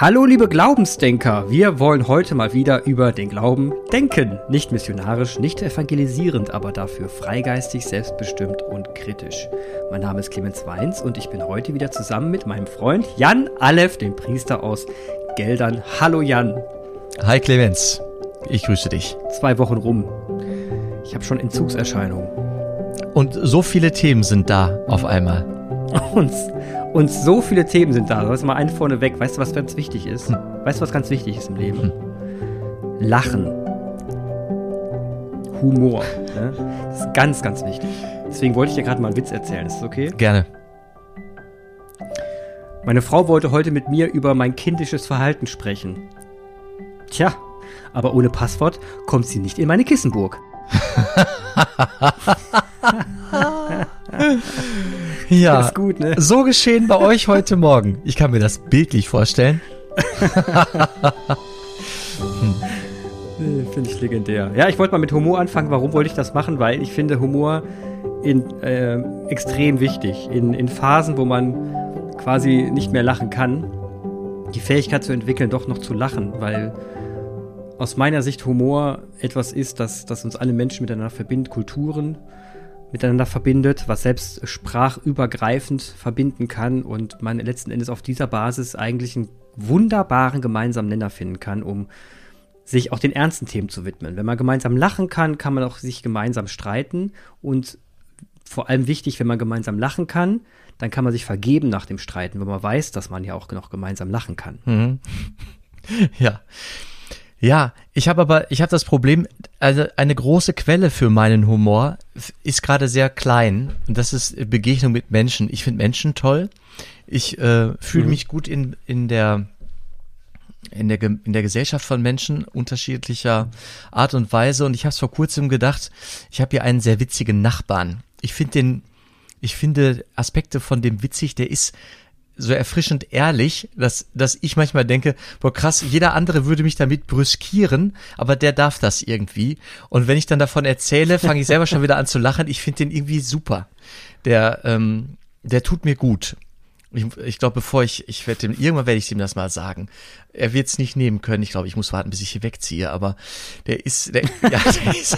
Hallo liebe Glaubensdenker, wir wollen heute mal wieder über den Glauben denken. Nicht missionarisch, nicht evangelisierend, aber dafür freigeistig, selbstbestimmt und kritisch. Mein Name ist Clemens Weins und ich bin heute wieder zusammen mit meinem Freund Jan Aleph, dem Priester aus Geldern. Hallo Jan. Hi Clemens, ich grüße dich. Zwei Wochen rum. Ich habe schon Entzugserscheinungen. Und so viele Themen sind da auf einmal. Und, und so viele Themen sind da. Lass mal einen vorne weg. Weißt du, was ganz wichtig ist? Hm. Weißt du, was ganz wichtig ist im Leben? Hm. Lachen. Humor. Ne? Das ist ganz, ganz wichtig. Deswegen wollte ich dir gerade mal einen Witz erzählen. Ist das okay? Gerne. Meine Frau wollte heute mit mir über mein kindisches Verhalten sprechen. Tja, aber ohne Passwort kommt sie nicht in meine Kissenburg. ja, das ist gut, ne? so geschehen bei euch heute Morgen. Ich kann mir das bildlich vorstellen. hm. Finde ich legendär. Ja, ich wollte mal mit Humor anfangen. Warum wollte ich das machen? Weil ich finde Humor in, äh, extrem wichtig. In, in Phasen, wo man quasi nicht mehr lachen kann, die Fähigkeit zu entwickeln, doch noch zu lachen, weil aus meiner Sicht Humor etwas ist, das, das uns alle Menschen miteinander verbindet, Kulturen miteinander verbindet, was selbst sprachübergreifend verbinden kann und man letzten Endes auf dieser Basis eigentlich einen wunderbaren gemeinsamen Nenner finden kann, um sich auch den ernsten Themen zu widmen. Wenn man gemeinsam lachen kann, kann man auch sich gemeinsam streiten und vor allem wichtig, wenn man gemeinsam lachen kann, dann kann man sich vergeben nach dem Streiten, wenn man weiß, dass man ja auch noch gemeinsam lachen kann. Mhm. Ja, ja, ich habe aber, ich habe das Problem, also eine große Quelle für meinen Humor ist gerade sehr klein und das ist Begegnung mit Menschen. Ich finde Menschen toll. Ich äh, fühle mhm. mich gut in, in der in der, in der Gesellschaft von Menschen unterschiedlicher Art und Weise. Und ich habe es vor kurzem gedacht, ich habe hier einen sehr witzigen Nachbarn. Ich finde den, ich finde Aspekte von dem witzig, der ist so erfrischend ehrlich, dass, dass ich manchmal denke, boah krass, jeder andere würde mich damit brüskieren, aber der darf das irgendwie. Und wenn ich dann davon erzähle, fange ich selber schon wieder an zu lachen. Ich finde den irgendwie super. Der, ähm, der tut mir gut. Ich, ich glaube, bevor ich, ich werde dem, irgendwann werde ich ihm das mal sagen. Er wird es nicht nehmen können. Ich glaube, ich muss warten, bis ich hier wegziehe. Aber der ist, der, ja, der ist.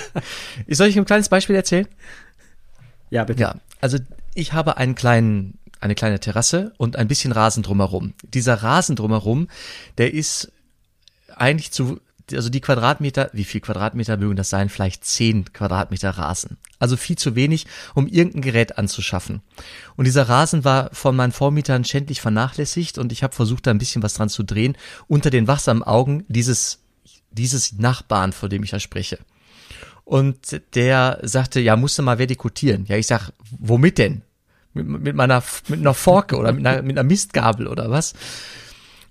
Soll ich ein kleines Beispiel erzählen? Ja, bitte. Ja, also ich habe einen kleinen eine kleine Terrasse und ein bisschen Rasen drumherum. Dieser Rasen drumherum, der ist eigentlich zu, also die Quadratmeter, wie viel Quadratmeter mögen das sein? Vielleicht zehn Quadratmeter Rasen. Also viel zu wenig, um irgendein Gerät anzuschaffen. Und dieser Rasen war von meinen Vormietern schändlich vernachlässigt und ich habe versucht, da ein bisschen was dran zu drehen, unter den wachsamen Augen dieses, dieses Nachbarn, vor dem ich da spreche. Und der sagte, ja, musste mal vertikutieren. Ja, ich sag, womit denn? Mit, mit meiner mit einer Forke oder mit einer, mit einer Mistgabel oder was.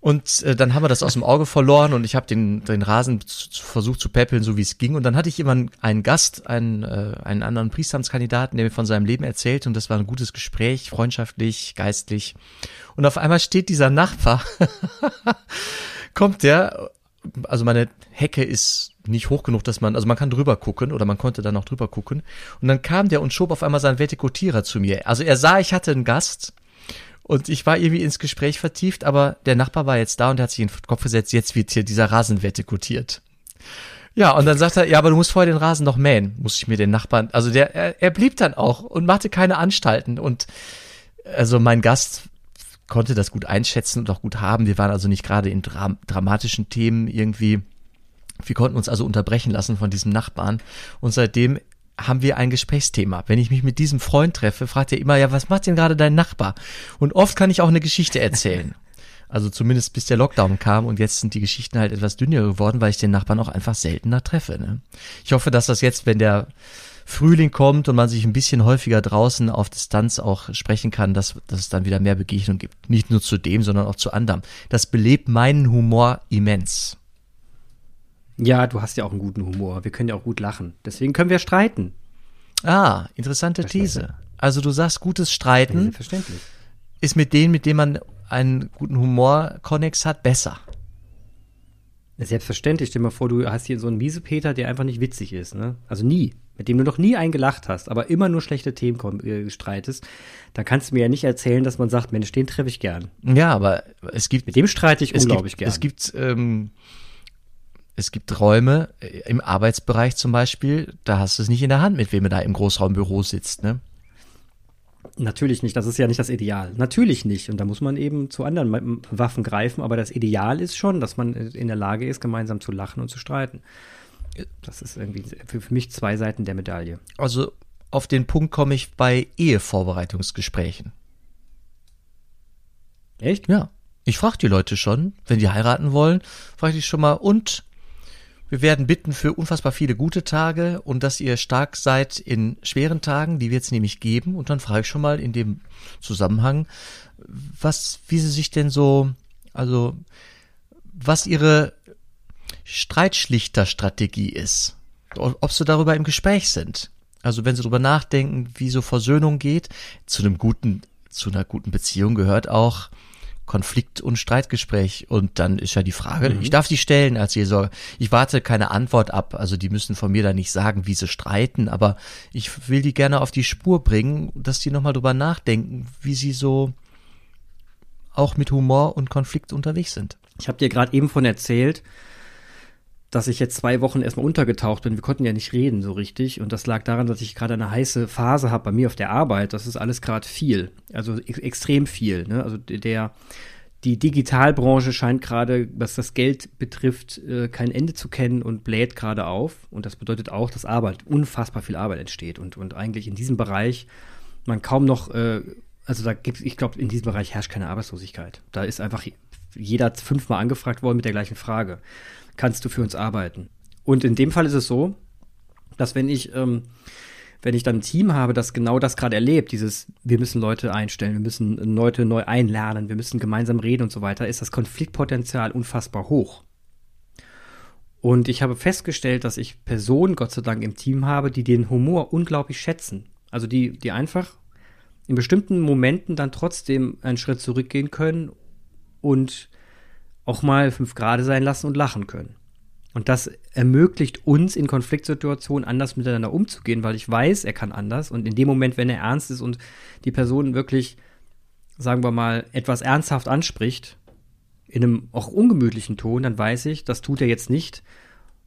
Und äh, dann haben wir das aus dem Auge verloren und ich habe den, den Rasen zu, versucht zu peppeln, so wie es ging. Und dann hatte ich immer einen Gast, einen, äh, einen anderen Priesteramtskandidaten, der mir von seinem Leben erzählt. Und das war ein gutes Gespräch, freundschaftlich, geistlich. Und auf einmal steht dieser Nachbar, kommt der, also meine Hecke ist nicht hoch genug, dass man, also man kann drüber gucken oder man konnte dann auch drüber gucken. Und dann kam der und schob auf einmal seinen Vertikutierer zu mir. Also er sah, ich hatte einen Gast und ich war irgendwie ins Gespräch vertieft, aber der Nachbar war jetzt da und er hat sich in den Kopf gesetzt, jetzt wird hier dieser Rasen vertikutiert. Ja, und dann sagt er, ja, aber du musst vorher den Rasen noch mähen, muss ich mir den Nachbarn, also der, er, er blieb dann auch und machte keine Anstalten und also mein Gast konnte das gut einschätzen und auch gut haben. Wir waren also nicht gerade in dram dramatischen Themen irgendwie wir konnten uns also unterbrechen lassen von diesem Nachbarn und seitdem haben wir ein Gesprächsthema. Wenn ich mich mit diesem Freund treffe, fragt er immer, ja, was macht denn gerade dein Nachbar? Und oft kann ich auch eine Geschichte erzählen. Also zumindest bis der Lockdown kam und jetzt sind die Geschichten halt etwas dünner geworden, weil ich den Nachbarn auch einfach seltener treffe. Ne? Ich hoffe, dass das jetzt, wenn der Frühling kommt und man sich ein bisschen häufiger draußen auf Distanz auch sprechen kann, dass, dass es dann wieder mehr Begegnung gibt. Nicht nur zu dem, sondern auch zu anderem. Das belebt meinen Humor immens. Ja, du hast ja auch einen guten Humor. Wir können ja auch gut lachen. Deswegen können wir streiten. Ah, interessante These. Also du sagst, gutes Streiten ist mit denen, mit denen man einen guten Humor-Konnex hat, besser. Selbstverständlich. Stell dir mal vor, du hast hier so einen Miesepeter, der einfach nicht witzig ist. Ne? Also nie. Mit dem du noch nie einen gelacht hast, aber immer nur schlechte Themen äh, streitest, dann kannst du mir ja nicht erzählen, dass man sagt, Mensch, den treffe ich gern. Ja, aber es gibt. Mit dem streite ich unglaublich gibt, gern. Es gibt, ähm, es gibt Räume äh, im Arbeitsbereich zum Beispiel, da hast du es nicht in der Hand, mit wem du da im Großraumbüro sitzt, ne? Natürlich nicht, das ist ja nicht das Ideal. Natürlich nicht. Und da muss man eben zu anderen Waffen greifen, aber das Ideal ist schon, dass man in der Lage ist, gemeinsam zu lachen und zu streiten. Das ist irgendwie für, mich zwei Seiten der Medaille. Also auf den Punkt komme ich bei Ehevorbereitungsgesprächen. Echt? Ja. Ich frage die Leute schon, wenn die heiraten wollen, frage ich schon mal, und wir werden bitten für unfassbar viele gute Tage und dass ihr stark seid in schweren Tagen, die wird es nämlich geben. Und dann frage ich schon mal in dem Zusammenhang, was, wie sie sich denn so, also was ihre Streitschlichterstrategie ist. Ob sie darüber im Gespräch sind. Also wenn sie darüber nachdenken, wie so Versöhnung geht, zu einem guten, zu einer guten Beziehung gehört auch Konflikt- und Streitgespräch. Und dann ist ja die Frage, mhm. ich darf die stellen als Seelsorger. Ich warte keine Antwort ab. Also die müssen von mir da nicht sagen, wie sie streiten, aber ich will die gerne auf die Spur bringen, dass die nochmal drüber nachdenken, wie sie so auch mit Humor und Konflikt unterwegs sind. Ich habe dir gerade eben von erzählt, dass ich jetzt zwei Wochen erstmal untergetaucht bin. Wir konnten ja nicht reden so richtig. Und das lag daran, dass ich gerade eine heiße Phase habe bei mir auf der Arbeit. Das ist alles gerade viel. Also ex extrem viel. Ne? Also der, die Digitalbranche scheint gerade, was das Geld betrifft, äh, kein Ende zu kennen und bläht gerade auf. Und das bedeutet auch, dass Arbeit, unfassbar viel Arbeit entsteht. Und, und eigentlich in diesem Bereich man kaum noch, äh, also da gibt ich glaube, in diesem Bereich herrscht keine Arbeitslosigkeit. Da ist einfach jeder fünfmal angefragt worden mit der gleichen Frage kannst du für uns arbeiten. Und in dem Fall ist es so, dass wenn ich, ähm, wenn ich dann ein Team habe, das genau das gerade erlebt, dieses, wir müssen Leute einstellen, wir müssen Leute neu einlernen, wir müssen gemeinsam reden und so weiter, ist das Konfliktpotenzial unfassbar hoch. Und ich habe festgestellt, dass ich Personen, Gott sei Dank, im Team habe, die den Humor unglaublich schätzen. Also die, die einfach in bestimmten Momenten dann trotzdem einen Schritt zurückgehen können und auch mal fünf Grade sein lassen und lachen können. Und das ermöglicht uns in Konfliktsituationen anders miteinander umzugehen, weil ich weiß, er kann anders. Und in dem Moment, wenn er ernst ist und die Person wirklich, sagen wir mal, etwas ernsthaft anspricht, in einem auch ungemütlichen Ton, dann weiß ich, das tut er jetzt nicht,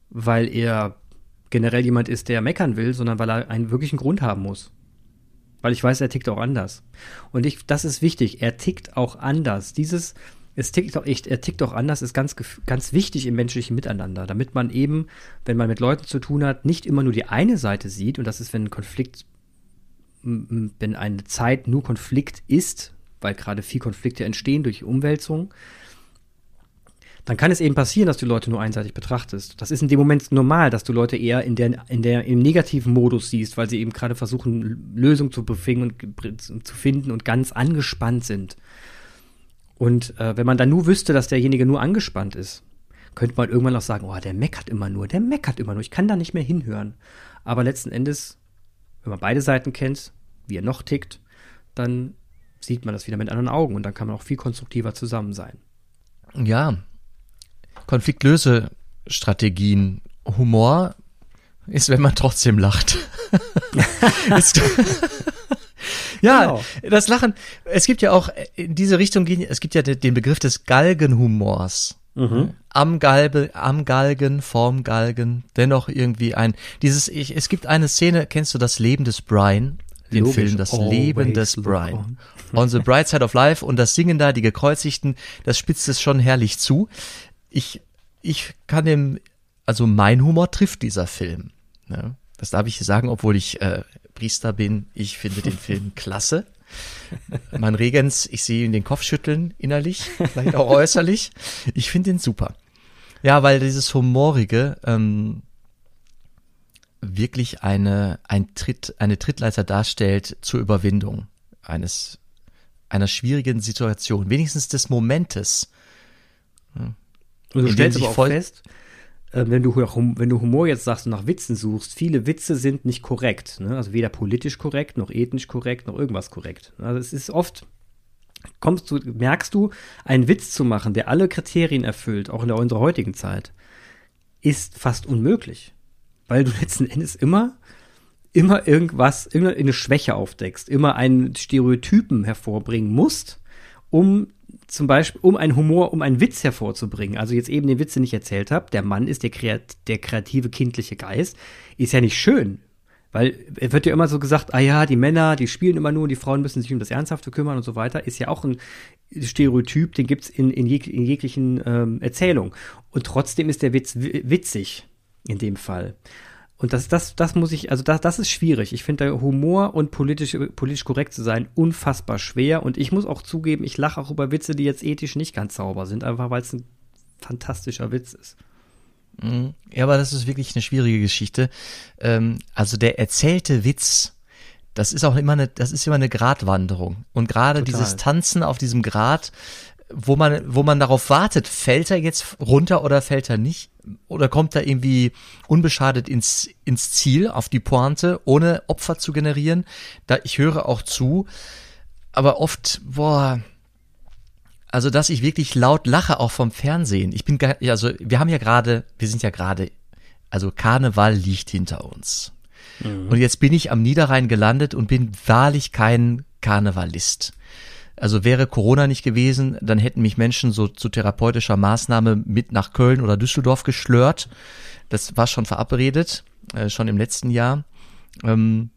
weil er generell jemand ist, der meckern will, sondern weil er einen wirklichen Grund haben muss. Weil ich weiß, er tickt auch anders. Und ich, das ist wichtig. Er tickt auch anders. Dieses, es tickt doch echt, er tickt doch anders, ist ganz, ganz wichtig im menschlichen Miteinander, damit man eben, wenn man mit Leuten zu tun hat, nicht immer nur die eine Seite sieht, und das ist, wenn ein Konflikt, wenn eine Zeit nur Konflikt ist, weil gerade viel Konflikte entstehen durch Umwälzung, dann kann es eben passieren, dass du Leute nur einseitig betrachtest. Das ist in dem Moment normal, dass du Leute eher in der, in der, im negativen Modus siehst, weil sie eben gerade versuchen, Lösungen zu befingen und zu finden und ganz angespannt sind. Und äh, wenn man dann nur wüsste, dass derjenige nur angespannt ist, könnte man irgendwann auch sagen, oh, der meckert immer nur, der meckert immer nur, ich kann da nicht mehr hinhören. Aber letzten Endes, wenn man beide Seiten kennt, wie er noch tickt, dann sieht man das wieder mit anderen Augen und dann kann man auch viel konstruktiver zusammen sein. Ja, Konfliktlösestrategien, Humor ist, wenn man trotzdem lacht. Ja, genau. das Lachen. Es gibt ja auch in diese Richtung gehen, es gibt ja den Begriff des Galgenhumors. Mhm. Am Galbe, am Galgen, vorm Galgen, dennoch irgendwie ein, dieses, ich, es gibt eine Szene, kennst du das Leben des Brian? Den Logisch. Film Das Leben des Brian. On the Bright Side of Life und das Singen da, die Gekreuzigten, das spitzt es schon herrlich zu. Ich, ich kann dem, also mein Humor trifft dieser Film. Ne? Das darf ich sagen, obwohl ich äh, Priester bin. Ich finde den Film klasse. Mein Regens, ich sehe ihn den Kopf schütteln innerlich, vielleicht auch äußerlich. Ich finde ihn super. Ja, weil dieses Humorige ähm, wirklich eine, ein Tritt, eine Trittleiter darstellt zur Überwindung eines einer schwierigen Situation, wenigstens des Momentes. Und du stellst aber auch fest, äh, wenn, du, wenn du Humor jetzt sagst und nach Witzen suchst, viele Witze sind nicht korrekt. Ne? Also weder politisch korrekt, noch ethnisch korrekt, noch irgendwas korrekt. Also es ist oft, kommst du, merkst du, einen Witz zu machen, der alle Kriterien erfüllt, auch in der, unserer heutigen Zeit, ist fast unmöglich. Weil du letzten Endes immer immer irgendwas, irgendeine Schwäche aufdeckst, immer einen Stereotypen hervorbringen musst, um zum Beispiel, um einen Humor, um einen Witz hervorzubringen. Also jetzt eben den Witz, den ich erzählt habe, der Mann ist der, kreat der kreative kindliche Geist, ist ja nicht schön. Weil es wird ja immer so gesagt, ah ja, die Männer, die spielen immer nur und die Frauen müssen sich um das Ernsthafte kümmern und so weiter, ist ja auch ein Stereotyp, den gibt's in, in, jeg in jeglichen ähm, Erzählungen. Und trotzdem ist der Witz witzig in dem Fall. Und das, das, das muss ich, also das, das ist schwierig. Ich finde Humor und politisch, politisch korrekt zu sein unfassbar schwer. Und ich muss auch zugeben, ich lache auch über Witze, die jetzt ethisch nicht ganz sauber sind, einfach weil es ein fantastischer Witz ist. Mhm. Ja, aber das ist wirklich eine schwierige Geschichte. Ähm, also der erzählte Witz, das ist auch immer eine, das ist immer eine Gratwanderung. Und gerade dieses Tanzen auf diesem Grat, wo man, wo man darauf wartet, fällt er jetzt runter oder fällt er nicht? Oder kommt er irgendwie unbeschadet ins, ins Ziel, auf die Pointe, ohne Opfer zu generieren? Da, ich höre auch zu. Aber oft, boah, also dass ich wirklich laut lache, auch vom Fernsehen. Ich bin, also wir haben ja gerade, wir sind ja gerade, also Karneval liegt hinter uns. Mhm. Und jetzt bin ich am Niederrhein gelandet und bin wahrlich kein Karnevalist. Also wäre Corona nicht gewesen, dann hätten mich Menschen so zu therapeutischer Maßnahme mit nach Köln oder Düsseldorf geschlört. Das war schon verabredet, äh, schon im letzten Jahr. Ähm,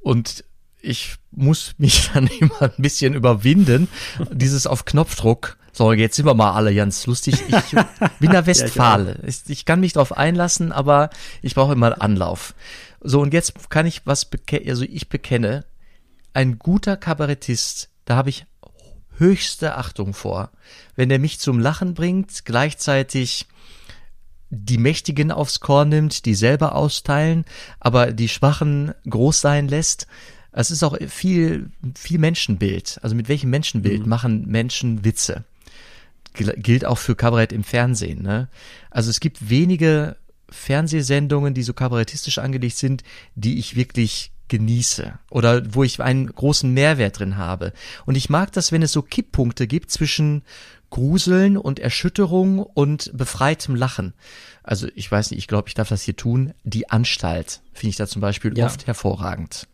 und ich muss mich dann immer ein bisschen überwinden. Dieses auf Knopfdruck. So, jetzt sind wir mal alle ganz lustig. Ich bin der Westfale. Ich, ich, kann mich darauf einlassen, aber ich brauche immer Anlauf. So, und jetzt kann ich was bekennen, also ich bekenne, ein guter Kabarettist, da habe ich höchste Achtung vor. Wenn er mich zum Lachen bringt, gleichzeitig die Mächtigen aufs Korn nimmt, die selber austeilen, aber die Schwachen groß sein lässt, es ist auch viel, viel Menschenbild. Also mit welchem Menschenbild mhm. machen Menschen Witze? Gilt auch für Kabarett im Fernsehen. Ne? Also es gibt wenige Fernsehsendungen, die so kabarettistisch angelegt sind, die ich wirklich genieße oder wo ich einen großen Mehrwert drin habe. Und ich mag das, wenn es so Kipppunkte gibt zwischen Gruseln und Erschütterung und befreitem Lachen. Also ich weiß nicht, ich glaube, ich darf das hier tun. Die Anstalt finde ich da zum Beispiel ja. oft hervorragend.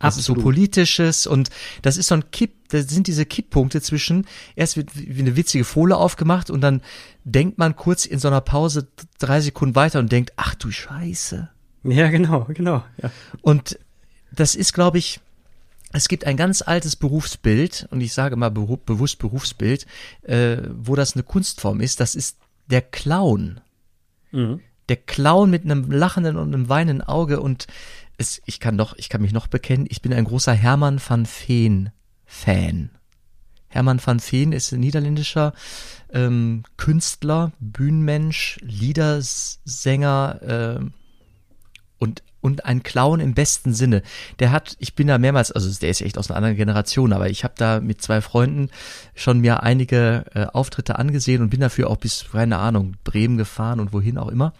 Das Absolut. so politisches und das ist so ein Kipp, das sind diese Kipppunkte zwischen, erst wird wie eine witzige Folie aufgemacht und dann denkt man kurz in so einer Pause drei Sekunden weiter und denkt, ach du Scheiße. Ja, genau, genau. Ja. Und das ist, glaube ich, es gibt ein ganz altes Berufsbild, und ich sage mal be bewusst Berufsbild, äh, wo das eine Kunstform ist, das ist der Clown. Mhm. Der Clown mit einem lachenden und einem weinenden Auge und es, ich kann doch, ich kann mich noch bekennen, ich bin ein großer Hermann van Veen Fan. Hermann van Veen ist ein niederländischer ähm, Künstler, Bühnenmensch, Liedersänger äh, und und ein Clown im besten Sinne. Der hat, ich bin da mehrmals, also der ist echt aus einer anderen Generation, aber ich habe da mit zwei Freunden schon mir einige äh, Auftritte angesehen und bin dafür auch bis, keine Ahnung, Bremen gefahren und wohin auch immer.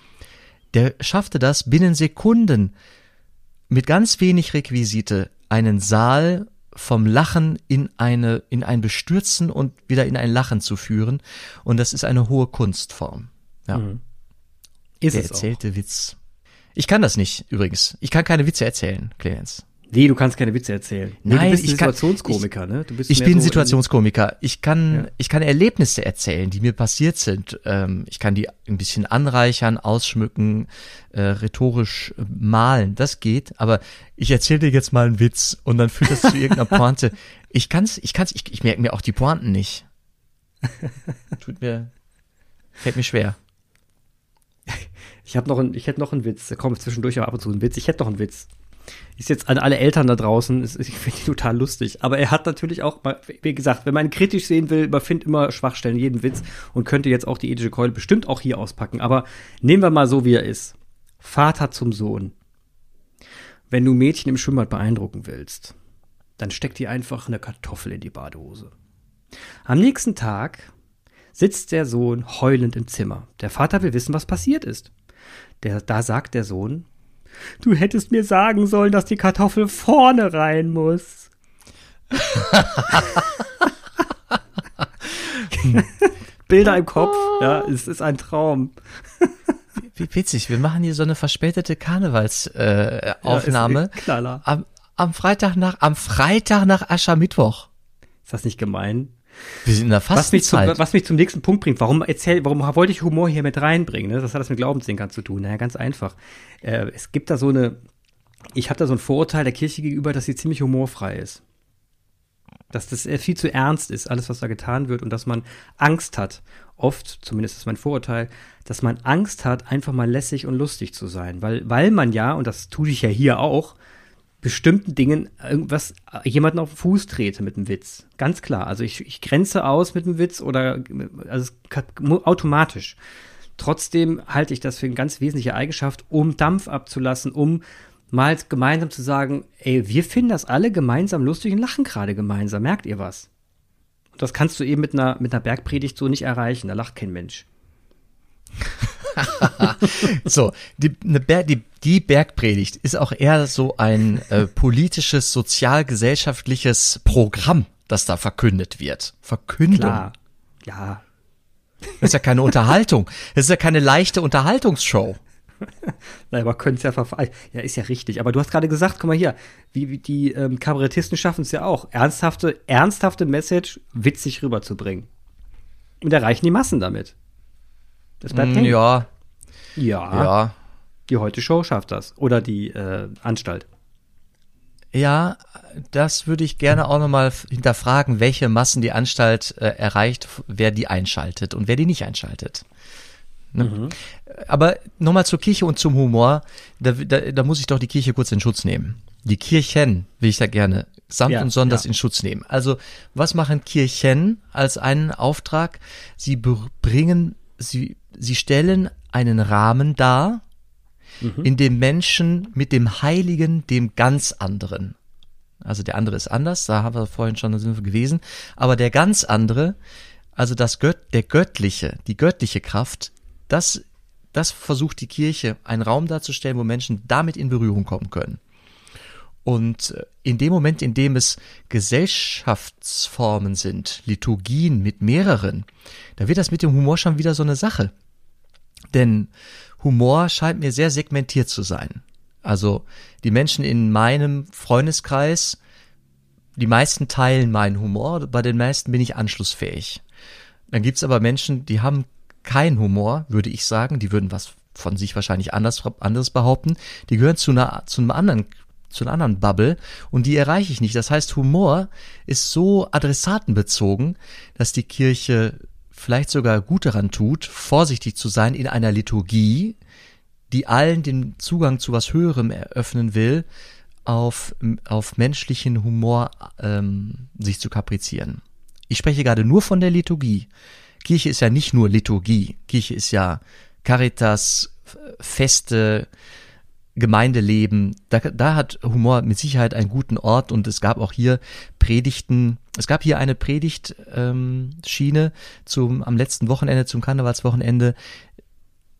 Der schaffte das binnen Sekunden mit ganz wenig Requisite einen Saal vom Lachen in eine, in ein Bestürzen und wieder in ein Lachen zu führen. Und das ist eine hohe Kunstform. Ja. Mhm. Ist Der erzählte auch. Witz. Ich kann das nicht, übrigens. Ich kann keine Witze erzählen, Clemens. Nee, du kannst keine Witze erzählen. Nee, Nein, du bist ich Situationskomiker, kann, ne? Du bist ich bin so Situationskomiker. Ich kann, ja. ich kann Erlebnisse erzählen, die mir passiert sind. Ähm, ich kann die ein bisschen anreichern, ausschmücken, äh, rhetorisch äh, malen. Das geht. Aber ich erzähle dir jetzt mal einen Witz und dann führt das zu irgendeiner Pointe. Ich kann's, ich kann's, ich, ich merke mir auch die Pointen nicht. Tut mir, fällt mir schwer. Ich habe noch ein, ich hätte noch einen Witz. Da kommt zwischendurch auch ab und zu ein Witz. Ich hätte noch einen Witz ist jetzt an alle Eltern da draußen, ist, ich finde ihn total lustig. Aber er hat natürlich auch, wie gesagt, wenn man ihn kritisch sehen will, man findet immer Schwachstellen, jeden Witz und könnte jetzt auch die ethische Keule bestimmt auch hier auspacken. Aber nehmen wir mal so, wie er ist. Vater zum Sohn. Wenn du Mädchen im Schwimmbad beeindrucken willst, dann steck dir einfach eine Kartoffel in die Badehose. Am nächsten Tag sitzt der Sohn heulend im Zimmer. Der Vater will wissen, was passiert ist. Der, da sagt der Sohn, Du hättest mir sagen sollen, dass die Kartoffel vorne rein muss. Bilder im Kopf, ja, es ist ein Traum. Wie witzig, wir machen hier so eine verspätete Karnevalsaufnahme. Ja, äh, am, am Freitag nach, am Freitag nach Aschermittwoch. Ist das nicht gemein? Wir sind in der Fastenzeit. Was mich, zum, was mich zum nächsten Punkt bringt, warum erzähl, warum wollte ich Humor hier mit reinbringen? Ne? Das hat das mit Glaubensdenkern zu tun. Naja, ganz einfach. Äh, es gibt da so eine, ich habe da so ein Vorurteil der Kirche gegenüber, dass sie ziemlich humorfrei ist. Dass das viel zu ernst ist, alles, was da getan wird, und dass man Angst hat. Oft, zumindest ist mein Vorurteil, dass man Angst hat, einfach mal lässig und lustig zu sein. Weil, weil man ja, und das tue ich ja hier auch, bestimmten Dingen irgendwas jemanden auf den Fuß trete mit einem Witz. Ganz klar. Also ich, ich grenze aus mit einem Witz oder also automatisch. Trotzdem halte ich das für eine ganz wesentliche Eigenschaft, um Dampf abzulassen, um mal gemeinsam zu sagen, ey, wir finden das alle gemeinsam lustig und lachen gerade gemeinsam. Merkt ihr was? Und das kannst du eben mit einer, mit einer Bergpredigt so nicht erreichen. Da lacht kein Mensch. so, die, eine Ber die, die Bergpredigt ist auch eher so ein äh, politisches, sozialgesellschaftliches Programm, das da verkündet wird. Verkündung. Klar. Ja. Das ist ja keine Unterhaltung. Das ist ja keine leichte Unterhaltungsshow. Nein, aber können es ja verfallen. Ja, ist ja richtig. Aber du hast gerade gesagt, guck mal hier, wie, wie die ähm, Kabarettisten schaffen es ja auch, ernsthafte, ernsthafte Message witzig rüberzubringen. Und erreichen die Massen damit. Das bleibt mm, hängen. Ja. Ja. Ja. Die Heute Show schafft das. Oder die äh, Anstalt. Ja, das würde ich gerne auch nochmal hinterfragen, welche Massen die Anstalt äh, erreicht, wer die einschaltet und wer die nicht einschaltet. Ne? Mhm. Aber nochmal zur Kirche und zum Humor, da, da, da muss ich doch die Kirche kurz in Schutz nehmen. Die Kirchen will ich da gerne samt ja, und sonders ja. in Schutz nehmen. Also was machen Kirchen als einen Auftrag? Sie bringen, sie, sie stellen einen Rahmen dar, mhm. in dem Menschen mit dem Heiligen, dem ganz anderen, also der andere ist anders, da haben wir vorhin schon sind wir gewesen, aber der ganz andere, also das Gött, der göttliche, die göttliche Kraft, das, das versucht die Kirche, einen Raum darzustellen, wo Menschen damit in Berührung kommen können. Und äh, in dem Moment, in dem es Gesellschaftsformen sind, Liturgien mit mehreren, da wird das mit dem Humor schon wieder so eine Sache. Denn Humor scheint mir sehr segmentiert zu sein. Also die Menschen in meinem Freundeskreis, die meisten teilen meinen Humor, bei den meisten bin ich anschlussfähig. Dann gibt's aber Menschen, die haben keinen Humor, würde ich sagen, die würden was von sich wahrscheinlich anders, anderes behaupten. Die gehören zu, einer, zu einem anderen zu einer anderen Bubble und die erreiche ich nicht. Das heißt, Humor ist so adressatenbezogen, dass die Kirche vielleicht sogar gut daran tut, vorsichtig zu sein in einer Liturgie, die allen den Zugang zu was Höherem eröffnen will, auf, auf menschlichen Humor ähm, sich zu kaprizieren. Ich spreche gerade nur von der Liturgie. Kirche ist ja nicht nur Liturgie. Kirche ist ja Caritas, Feste, Gemeindeleben, da, da hat Humor mit Sicherheit einen guten Ort und es gab auch hier Predigten. Es gab hier eine Predigtschiene ähm, zum am letzten Wochenende, zum Karnevalswochenende.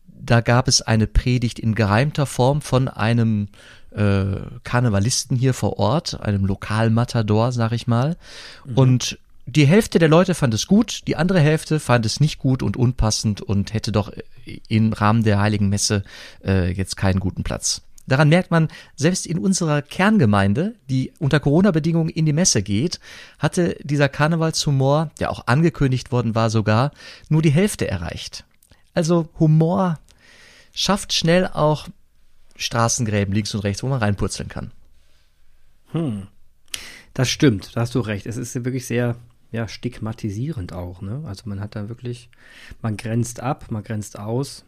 Da gab es eine Predigt in gereimter Form von einem äh, Karnevalisten hier vor Ort, einem Lokalmatador, sag ich mal. Mhm. Und die Hälfte der Leute fand es gut, die andere Hälfte fand es nicht gut und unpassend und hätte doch im Rahmen der Heiligen Messe äh, jetzt keinen guten Platz. Daran merkt man, selbst in unserer Kerngemeinde, die unter Corona-Bedingungen in die Messe geht, hatte dieser Karnevalshumor, der auch angekündigt worden war sogar, nur die Hälfte erreicht. Also Humor schafft schnell auch Straßengräben links und rechts, wo man reinpurzeln kann. Hm. Das stimmt, da hast du recht. Es ist wirklich sehr ja, stigmatisierend auch, ne? Also man hat da wirklich, man grenzt ab, man grenzt aus.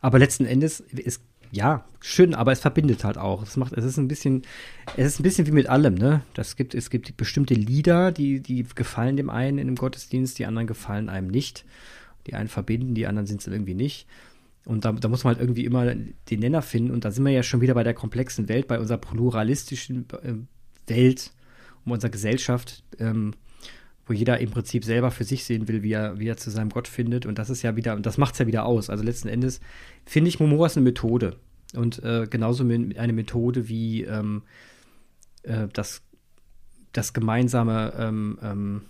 Aber letzten Endes ist ja, schön, aber es verbindet halt auch. Es macht, es ist ein bisschen, es ist ein bisschen wie mit allem, ne? Das gibt, es gibt bestimmte Lieder, die, die gefallen dem einen in einem Gottesdienst, die anderen gefallen einem nicht. Die einen verbinden, die anderen sind es irgendwie nicht. Und da, da muss man halt irgendwie immer den Nenner finden. Und da sind wir ja schon wieder bei der komplexen Welt, bei unserer pluralistischen äh, Welt, um unserer Gesellschaft, ähm, wo jeder im Prinzip selber für sich sehen will, wie er, wie er zu seinem Gott findet. Und das ist ja wieder, und das macht es ja wieder aus. Also letzten Endes finde ich Humor ist eine Methode. Und äh, genauso eine Methode wie ähm, äh, das, das gemeinsame, ähm, ähm,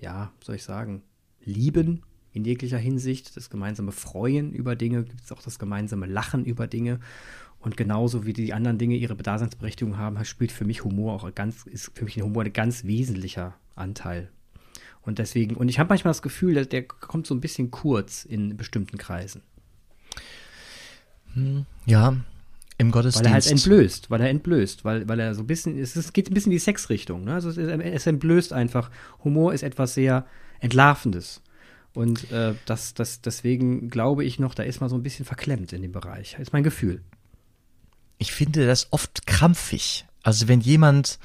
ja, soll ich sagen, Lieben in jeglicher Hinsicht. Das gemeinsame Freuen über Dinge, gibt es auch das gemeinsame Lachen über Dinge. Und genauso wie die anderen Dinge ihre Daseinsberechtigung haben, spielt für mich Humor auch ganz, ist für mich ein Humor ein ganz wesentlicher Anteil. Und deswegen, und ich habe manchmal das Gefühl, der, der kommt so ein bisschen kurz in bestimmten Kreisen. Hm, ja, im Gottesdienst. Weil er halt entblößt, weil er entblößt, weil, weil er so ein bisschen, es, es geht ein bisschen in die Sexrichtung. Ne? Also es, es entblößt einfach. Humor ist etwas sehr Entlarvendes. Und äh, das, das, deswegen glaube ich noch, da ist man so ein bisschen verklemmt in dem Bereich. Ist mein Gefühl. Ich finde das oft krampfig. Also wenn jemand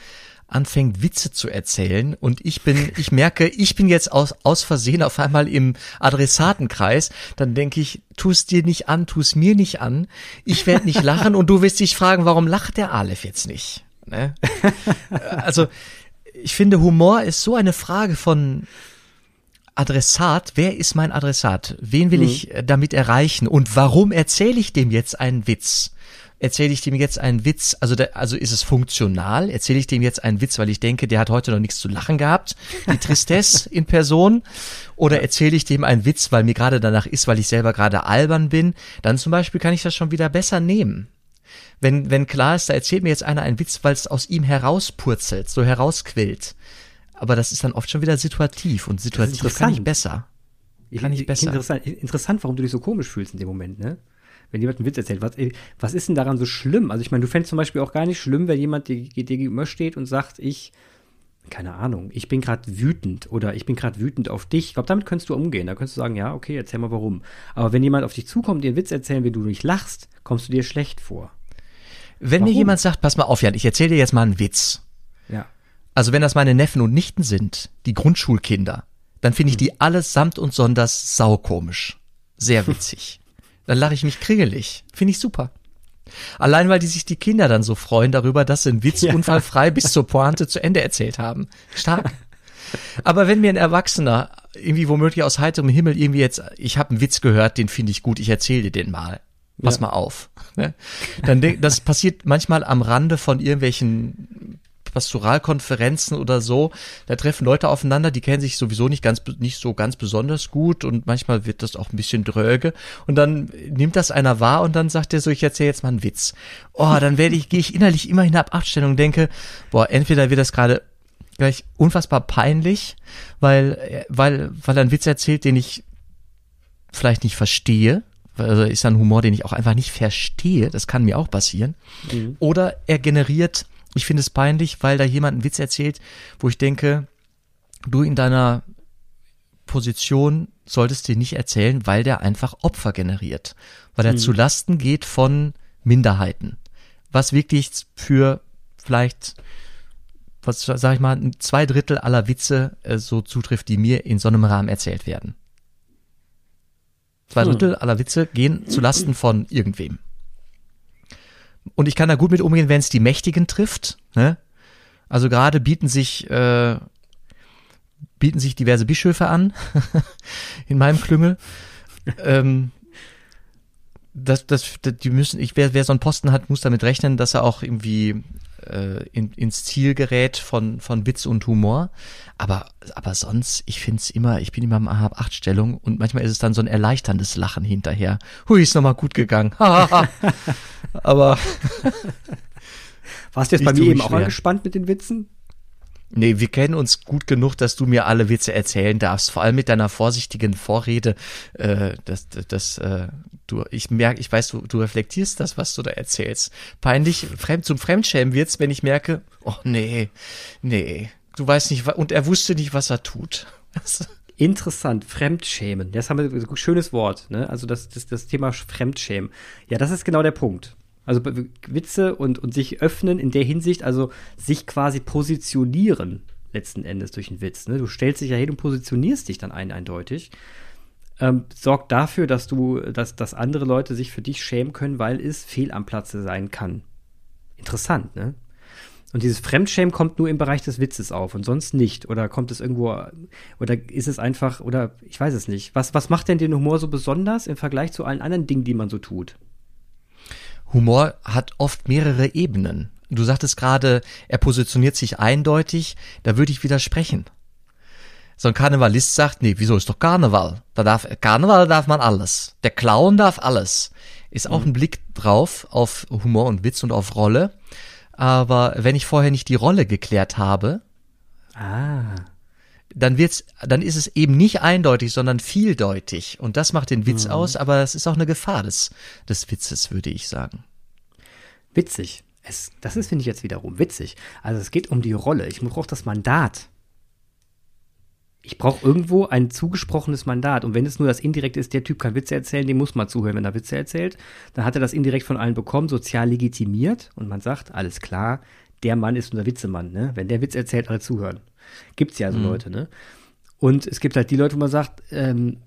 anfängt, Witze zu erzählen und ich bin, ich merke, ich bin jetzt aus, aus Versehen auf einmal im Adressatenkreis, dann denke ich, tu es dir nicht an, tu es mir nicht an, ich werde nicht lachen und du wirst dich fragen, warum lacht der Aleph jetzt nicht? Ne? Also, ich finde, Humor ist so eine Frage von Adressat, wer ist mein Adressat? Wen will mhm. ich äh, damit erreichen? Und warum erzähle ich dem jetzt einen Witz? Erzähle ich dem jetzt einen Witz, also, der, also ist es funktional, erzähle ich dem jetzt einen Witz, weil ich denke, der hat heute noch nichts zu lachen gehabt, die Tristesse in Person, oder erzähle ich dem einen Witz, weil mir gerade danach ist, weil ich selber gerade albern bin, dann zum Beispiel kann ich das schon wieder besser nehmen. Wenn, wenn klar ist, da erzählt mir jetzt einer einen Witz, weil es aus ihm herauspurzelt, so herausquillt. Aber das ist dann oft schon wieder situativ und situativ kann ich besser. Kann ich besser. Interessant, interessant, warum du dich so komisch fühlst in dem Moment, ne? Wenn jemand einen Witz erzählt, was, was ist denn daran so schlimm? Also ich meine, du fändest zum Beispiel auch gar nicht schlimm, wenn jemand dir, dir gegenüber steht und sagt, ich, keine Ahnung, ich bin gerade wütend oder ich bin gerade wütend auf dich. Ich glaube, damit könntest du umgehen. Da könntest du sagen, ja, okay, erzähl mal warum. Aber wenn jemand auf dich zukommt, dir einen Witz erzählen, wenn du nicht lachst, kommst du dir schlecht vor. Wenn warum? mir jemand sagt, pass mal auf, Jan, ich erzähle dir jetzt mal einen Witz. Ja. Also wenn das meine Neffen und Nichten sind, die Grundschulkinder, dann finde ich die mhm. alles samt und sonders saukomisch. Sehr witzig. Dann lache ich mich kringelig. Finde ich super. Allein weil die sich die Kinder dann so freuen darüber, dass sie einen Witz ja. unfallfrei bis zur Pointe zu Ende erzählt haben. Stark. Aber wenn mir ein Erwachsener irgendwie womöglich aus heiterem Himmel irgendwie jetzt, ich habe einen Witz gehört, den finde ich gut, ich erzähle dir den mal. Pass ja. mal auf. Ne? Dann das passiert manchmal am Rande von irgendwelchen Pastoralkonferenzen oder so, da treffen Leute aufeinander, die kennen sich sowieso nicht ganz, nicht so ganz besonders gut und manchmal wird das auch ein bisschen dröge und dann nimmt das einer wahr und dann sagt er so, ich erzähle jetzt mal einen Witz. Oh, dann werde ich, gehe ich innerlich immer in Abstellung und denke, boah, entweder wird das gerade gleich unfassbar peinlich, weil, weil, weil er einen Witz erzählt, den ich vielleicht nicht verstehe, also ist ein Humor, den ich auch einfach nicht verstehe, das kann mir auch passieren. Mhm. Oder er generiert ich finde es peinlich, weil da jemand einen Witz erzählt, wo ich denke, du in deiner Position solltest dir nicht erzählen, weil der einfach Opfer generiert, weil er mhm. zu Lasten geht von Minderheiten, was wirklich für vielleicht was sag ich mal zwei Drittel aller Witze äh, so zutrifft, die mir in so einem Rahmen erzählt werden. Zwei hm. Drittel aller Witze gehen zu Lasten von irgendwem. Und ich kann da gut mit umgehen, wenn es die Mächtigen trifft. Ne? Also gerade bieten sich äh, bieten sich diverse Bischöfe an in meinem Klüngel. ähm, das, das, die müssen, ich, wer, wer so einen Posten hat, muss damit rechnen, dass er auch irgendwie äh, in, ins Ziel gerät von, von Witz und Humor. Aber, aber sonst, ich find's immer, ich bin immer im hab acht Stellung und manchmal ist es dann so ein erleichterndes Lachen hinterher. Hui, ist nochmal gut gegangen. aber. Warst du jetzt bei mir eben auch angespannt mit den Witzen? Nee, wir kennen uns gut genug, dass du mir alle Witze erzählen darfst. Vor allem mit deiner vorsichtigen Vorrede. Äh, das, das, äh, du, ich merke, ich weiß, du, du reflektierst das, was du da erzählst. Peinlich, fremd zum Fremdschämen wird's, wenn ich merke, oh nee, nee, du weißt nicht, und er wusste nicht, was er tut. Interessant, Fremdschämen. Das haben wir ein schönes Wort, ne? Also das, das, das Thema Fremdschämen. Ja, das ist genau der Punkt. Also Witze und, und sich öffnen in der Hinsicht, also sich quasi positionieren letzten Endes durch einen Witz. Ne? Du stellst dich ja hin und positionierst dich dann ein eindeutig. Ähm, sorgt dafür, dass du, dass, dass andere Leute sich für dich schämen können, weil es fehl am Platze sein kann. Interessant, ne? Und dieses Fremdschämen kommt nur im Bereich des Witzes auf und sonst nicht. Oder kommt es irgendwo, oder ist es einfach, oder ich weiß es nicht. Was, was macht denn den Humor so besonders im Vergleich zu allen anderen Dingen, die man so tut? Humor hat oft mehrere Ebenen. Du sagtest gerade, er positioniert sich eindeutig, da würde ich widersprechen. So ein Karnevalist sagt, nee, wieso ist doch Karneval? Da darf, Karneval darf man alles. Der Clown darf alles. Ist auch ein Blick drauf auf Humor und Witz und auf Rolle. Aber wenn ich vorher nicht die Rolle geklärt habe, Ah. Dann wird's, dann ist es eben nicht eindeutig, sondern vieldeutig. Und das macht den Witz aus, aber es ist auch eine Gefahr des, des Witzes, würde ich sagen. Witzig. Es, das ist, finde ich jetzt wiederum witzig. Also es geht um die Rolle. Ich brauche das Mandat. Ich brauche irgendwo ein zugesprochenes Mandat. Und wenn es nur das indirekte ist, der Typ kann Witze erzählen, dem muss man zuhören, wenn er Witze erzählt. Dann hat er das indirekt von allen bekommen, sozial legitimiert. Und man sagt, alles klar, der Mann ist unser Witzemann. Ne? Wenn der Witz erzählt, alle zuhören. Gibt's ja so Leute, ne? Und es gibt halt die Leute, wo man sagt, ähm,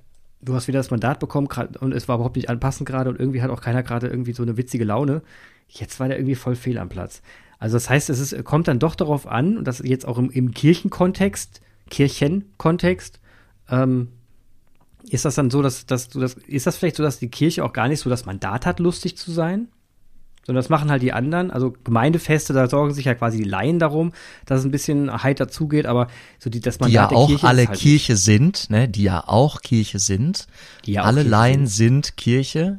du hast wieder das Mandat bekommen grad, und es war überhaupt nicht anpassend gerade und irgendwie hat auch keiner gerade irgendwie so eine witzige Laune. Jetzt war der irgendwie voll fehl am Platz. Also das heißt, es ist, kommt dann doch darauf an, und das jetzt auch im, im Kirchenkontext, Kirchenkontext, ähm, ist das dann so, dass, dass du das, ist das vielleicht so, dass die Kirche auch gar nicht so das Mandat hat, lustig zu sein? Sondern das machen halt die anderen. Also Gemeindefeste, da sorgen sich ja quasi die Laien darum, dass es ein bisschen heiter zugeht, aber so die, das Die ja auch Kirche alle ist halt Kirche sind, ne? Die ja auch Kirche sind. Die ja alle Kirche Laien sind Kirche.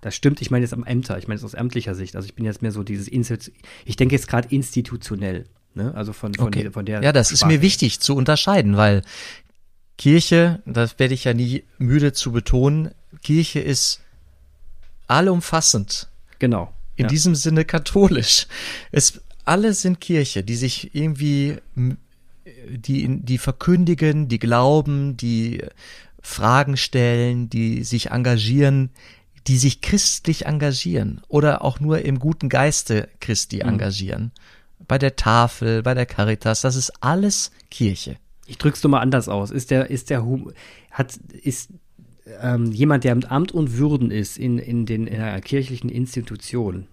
Das stimmt, ich meine jetzt am Ämter, ich meine jetzt aus ämtlicher Sicht. Also ich bin jetzt mehr so dieses, Insti- ich denke jetzt gerade institutionell, ne? Also von, von, Okay. der, von der. Ja, das ist Sparte. mir wichtig zu unterscheiden, weil Kirche, das werde ich ja nie müde zu betonen, Kirche ist allumfassend. Genau. In ja. diesem Sinne katholisch. Es, alle sind Kirche, die sich irgendwie, die, die verkündigen, die glauben, die Fragen stellen, die sich engagieren, die sich christlich engagieren oder auch nur im guten Geiste Christi Mhm. engagieren. Bei der Tafel, bei der Caritas, das ist alles Kirche. Ich drück's doch mal anders aus. Ist der, ist der, Hum- hat, ist ähm, jemand, der mit Amt und Würden ist in, in, den, in einer kirchlichen Institution,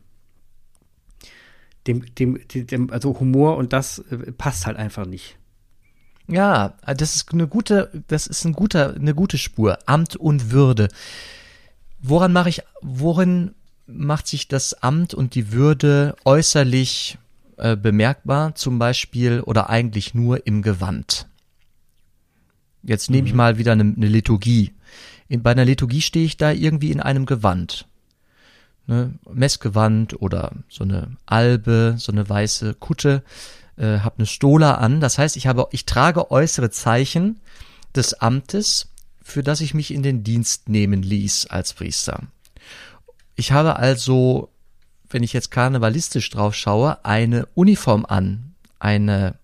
dem, dem, dem, also Humor und das äh, passt halt einfach nicht. Ja, das ist eine gute, das ist ein guter, eine gute Spur. Amt und Würde. Woran mache ich, worin macht sich das Amt und die Würde äußerlich äh, bemerkbar? Zum Beispiel oder eigentlich nur im Gewand. Jetzt nehme ich mal wieder eine, eine Liturgie. In, bei einer Liturgie stehe ich da irgendwie in einem Gewand. Ne, Messgewand oder so eine Albe, so eine weiße Kutte, äh, habe eine Stola an. Das heißt, ich habe, ich trage äußere Zeichen des Amtes, für das ich mich in den Dienst nehmen ließ als Priester. Ich habe also, wenn ich jetzt karnevalistisch drauf schaue, eine Uniform an, eine,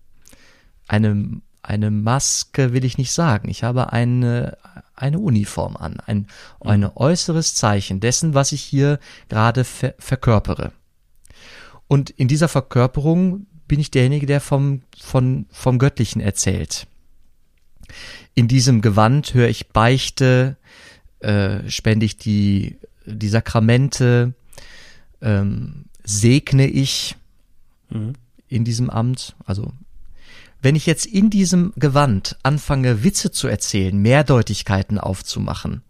eine, eine Maske will ich nicht sagen. Ich habe eine, eine Uniform an, ein, ein äußeres Zeichen dessen, was ich hier gerade ver verkörpere. Und in dieser Verkörperung bin ich derjenige, der vom, von, vom Göttlichen erzählt. In diesem Gewand höre ich Beichte, äh, spende ich die, die Sakramente, ähm, segne ich in diesem Amt. Also wenn ich jetzt in diesem Gewand anfange, Witze zu erzählen, Mehrdeutigkeiten aufzumachen,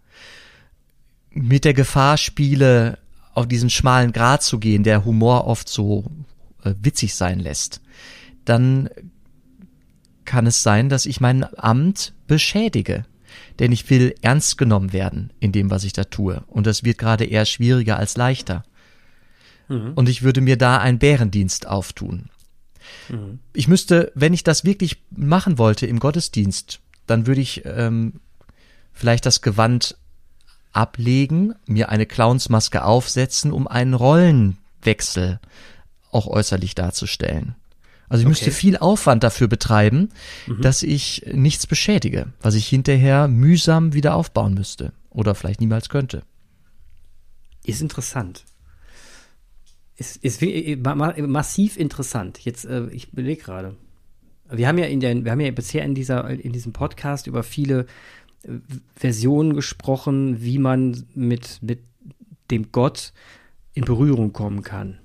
mit der Gefahr spiele, auf diesen schmalen Grat zu gehen, der Humor oft so äh, witzig sein lässt, dann kann es sein, dass ich mein Amt beschädige. Denn ich will ernst genommen werden in dem, was ich da tue. Und das wird gerade eher schwieriger als leichter. Und ich würde mir da einen Bärendienst auftun. Ich müsste, wenn ich das wirklich machen wollte im Gottesdienst, dann würde ich ähm, vielleicht das Gewand ablegen, mir eine Clownsmaske aufsetzen, um einen Rollenwechsel auch äußerlich darzustellen. Also ich müsste Okay. viel Aufwand dafür betreiben, dass ich nichts beschädige, was ich hinterher mühsam wieder aufbauen müsste oder vielleicht niemals könnte. Ist interessant. Ist, ist ma- massiv interessant. Jetzt, äh, ich belege gerade. Wir haben ja in der, wir haben ja bisher in dieser, in diesem Podcast über viele äh, Versionen gesprochen, wie man mit, mit dem Gott in Berührung kommen kann.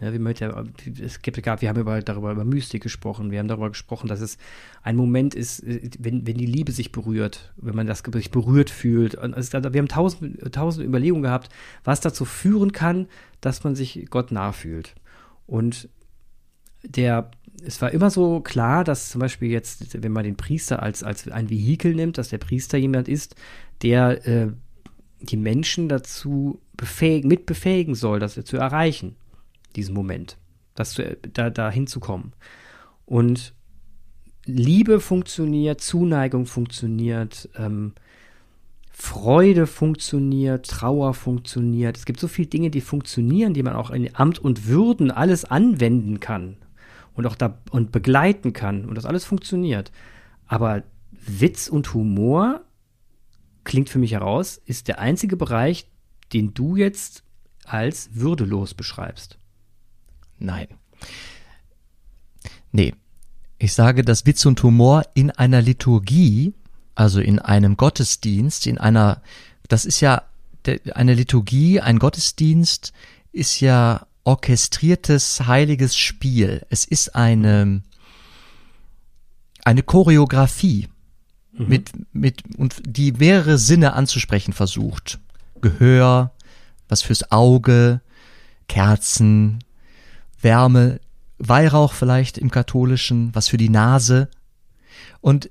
Ja, wir, ja, es gibt, wir haben über, darüber über Mystik gesprochen. Wir haben darüber gesprochen, dass es ein Moment ist, wenn, wenn die Liebe sich berührt, wenn man das sich berührt fühlt. Und es, wir haben tausend, tausend Überlegungen gehabt, was dazu führen kann, dass man sich Gott nah fühlt. Und der, es war immer so klar, dass zum Beispiel jetzt, wenn man den Priester als, als ein Vehikel nimmt, dass der Priester jemand ist, der äh, die Menschen dazu befähigen, mit befähigen soll, das zu erreichen, diesen Moment, das zu, da, da hinzukommen. Und Liebe funktioniert, Zuneigung funktioniert, ähm, Freude funktioniert, Trauer funktioniert. Es gibt so viele Dinge, die funktionieren, die man auch in Amt und Würden alles anwenden kann und auch da und begleiten kann und das alles funktioniert. Aber Witz und Humor klingt für mich heraus, ist der einzige Bereich, den du jetzt als würdelos beschreibst. Nein. Nee. Ich sage, dass Witz und Humor in einer Liturgie, also in einem Gottesdienst, in einer, das ist ja eine Liturgie, ein Gottesdienst ist ja orchestriertes heiliges Spiel. Es ist eine, eine Choreografie mhm. mit, mit, und die mehrere Sinne anzusprechen versucht. Gehör, was fürs Auge, Kerzen, Wärme, Weihrauch vielleicht im katholischen, was für die Nase. Und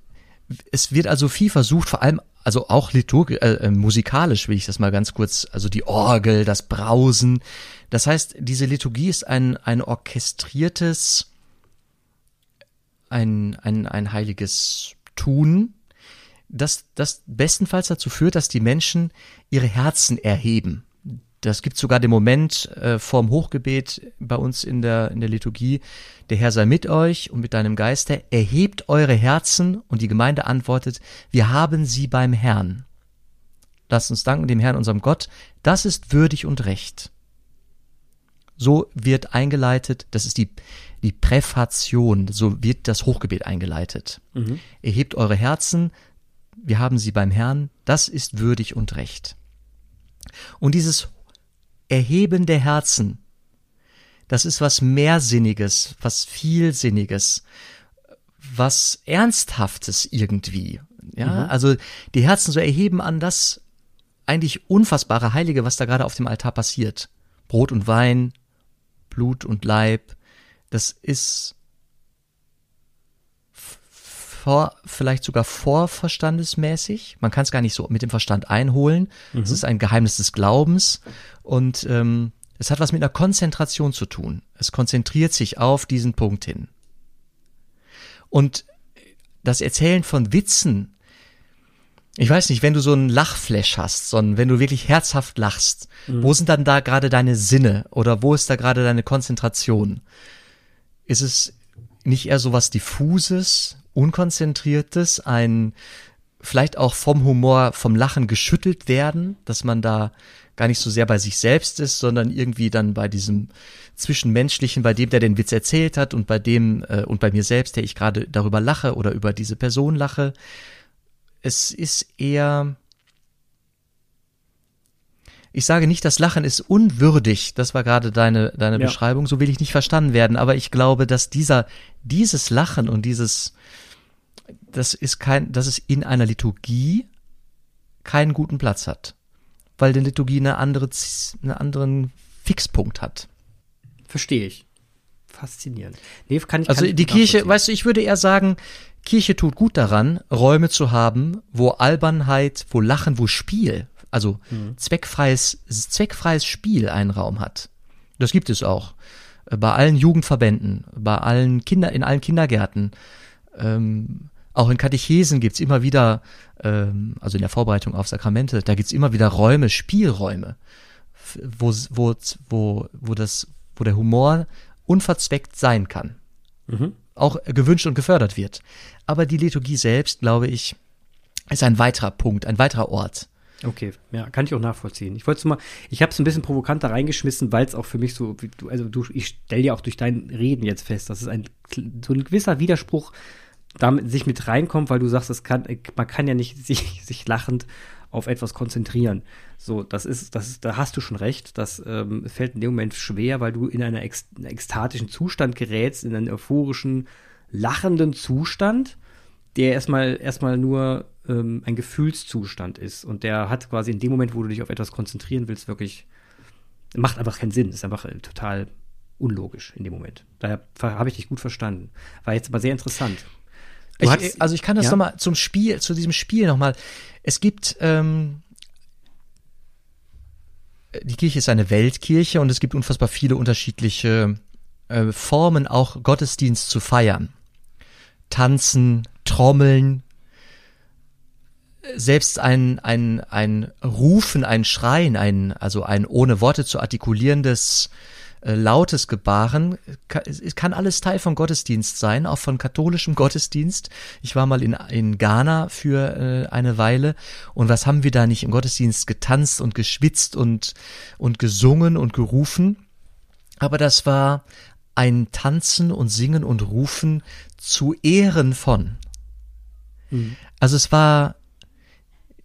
es wird also viel versucht, vor allem also auch liturgisch, äh, äh, musikalisch will ich das mal ganz kurz, also die Orgel, das Brausen. Das heißt, diese Liturgie ist ein, ein orchestriertes, ein, ein, ein heiliges Tun, das, das bestenfalls dazu führt, dass die Menschen ihre Herzen erheben. Das gibt sogar den Moment äh, vorm Hochgebet bei uns in der, in der Liturgie. Der Herr sei mit euch und mit deinem Geiste. Erhebt eure Herzen und die Gemeinde antwortet, wir haben sie beim Herrn. Lasst uns danken dem Herrn, unserem Gott. Das ist würdig und recht. So wird eingeleitet, das ist die, die Präfation, so wird das Hochgebet eingeleitet. Mhm. Erhebt eure Herzen, wir haben sie beim Herrn, das ist würdig und recht. Und dieses Erheben der Herzen, das ist was Mehrsinniges, was Vielsinniges, was Ernsthaftes irgendwie. Ja, mhm. also die Herzen so erheben an das eigentlich unfassbare Heilige, was da gerade auf dem Altar passiert. Brot und Wein, Blut und Leib, das ist vor, vielleicht sogar vorverstandesmäßig. Man kann es gar nicht so mit dem Verstand einholen. Es mhm. ist ein Geheimnis des Glaubens und ähm, es hat was mit einer Konzentration zu tun. Es konzentriert sich auf diesen Punkt hin. Und das Erzählen von Witzen, ich weiß nicht, wenn du so einen Lachflash hast, sondern wenn du wirklich herzhaft lachst, mhm. wo sind dann da gerade deine Sinne oder wo ist da gerade deine Konzentration? Ist es nicht eher so was diffuses, unkonzentriertes, ein vielleicht auch vom Humor, vom Lachen geschüttelt werden, dass man da gar nicht so sehr bei sich selbst ist, sondern irgendwie dann bei diesem Zwischenmenschlichen, bei dem, der den Witz erzählt hat und bei dem äh, und bei mir selbst, der ich gerade darüber lache oder über diese Person lache. Es ist eher, ich sage nicht, das Lachen ist unwürdig, das war gerade deine, deine ja. Beschreibung, so will ich nicht verstanden werden, aber ich glaube, dass dieser, dieses Lachen und dieses, das ist kein, dass es in einer Liturgie keinen guten Platz hat. Weil die Liturgie eine andere, einen anderen Fixpunkt hat. Verstehe ich. Faszinierend. Nee, kann ich, also kann die Kirche, weißt du, ich würde eher sagen, Kirche tut gut daran, Räume zu haben, wo Albernheit, wo Lachen, wo Spiel, also mhm. zweckfreies, zweckfreies Spiel einen Raum hat. Das gibt es auch. Bei allen Jugendverbänden, bei allen Kinder, in allen Kindergärten, ähm, auch in Katechesen gibt's immer wieder, ähm, also in der Vorbereitung auf Sakramente, da gibt's immer wieder Räume, Spielräume, wo, wo, wo, wo, das, wo der Humor unverzweckt sein kann. Mhm. Auch gewünscht und gefördert wird. Aber die Liturgie selbst, glaube ich, ist ein weiterer Punkt, ein weiterer Ort. Okay, ja, kann ich auch nachvollziehen. Ich wollte mal, ich habe es ein bisschen provokanter reingeschmissen, weil es auch für mich so, also du, ich stelle ja auch durch dein Reden jetzt fest, dass es ein so ein gewisser Widerspruch damit sich mit reinkommt, weil du sagst, es kann, man kann ja nicht sich, sich lachend auf etwas konzentrieren. So, das ist, das ist, da hast du schon recht. Das ähm, fällt in dem Moment schwer, weil du in einer ex, einen ekstatischen Zustand gerätst, in einen euphorischen, lachenden Zustand, der erstmal erstmal nur ähm, ein Gefühlszustand ist. Und der hat quasi in dem Moment, wo du dich auf etwas konzentrieren willst, wirklich macht einfach keinen Sinn. Ist einfach äh, total unlogisch in dem Moment. Daher habe ich dich gut verstanden. War jetzt aber sehr interessant. Ich, hast, also ich kann das ja? nochmal zum Spiel, zu diesem Spiel nochmal. Es gibt, ähm, die Kirche ist eine Weltkirche und es gibt unfassbar viele unterschiedliche äh, Formen, auch Gottesdienst zu feiern. Tanzen, Trommeln, selbst ein, ein, ein Rufen, ein Schreien, ein, also ein ohne Worte zu artikulierendes äh, lautes Gebaren, es kann alles Teil von Gottesdienst sein, auch von katholischem Gottesdienst. Ich war mal in, in Ghana für äh, eine Weile und was haben wir da nicht im Gottesdienst getanzt und geschwitzt und, und gesungen und gerufen. Aber das war ein Tanzen und Singen und Rufen zu Ehren von. Mhm. Also es war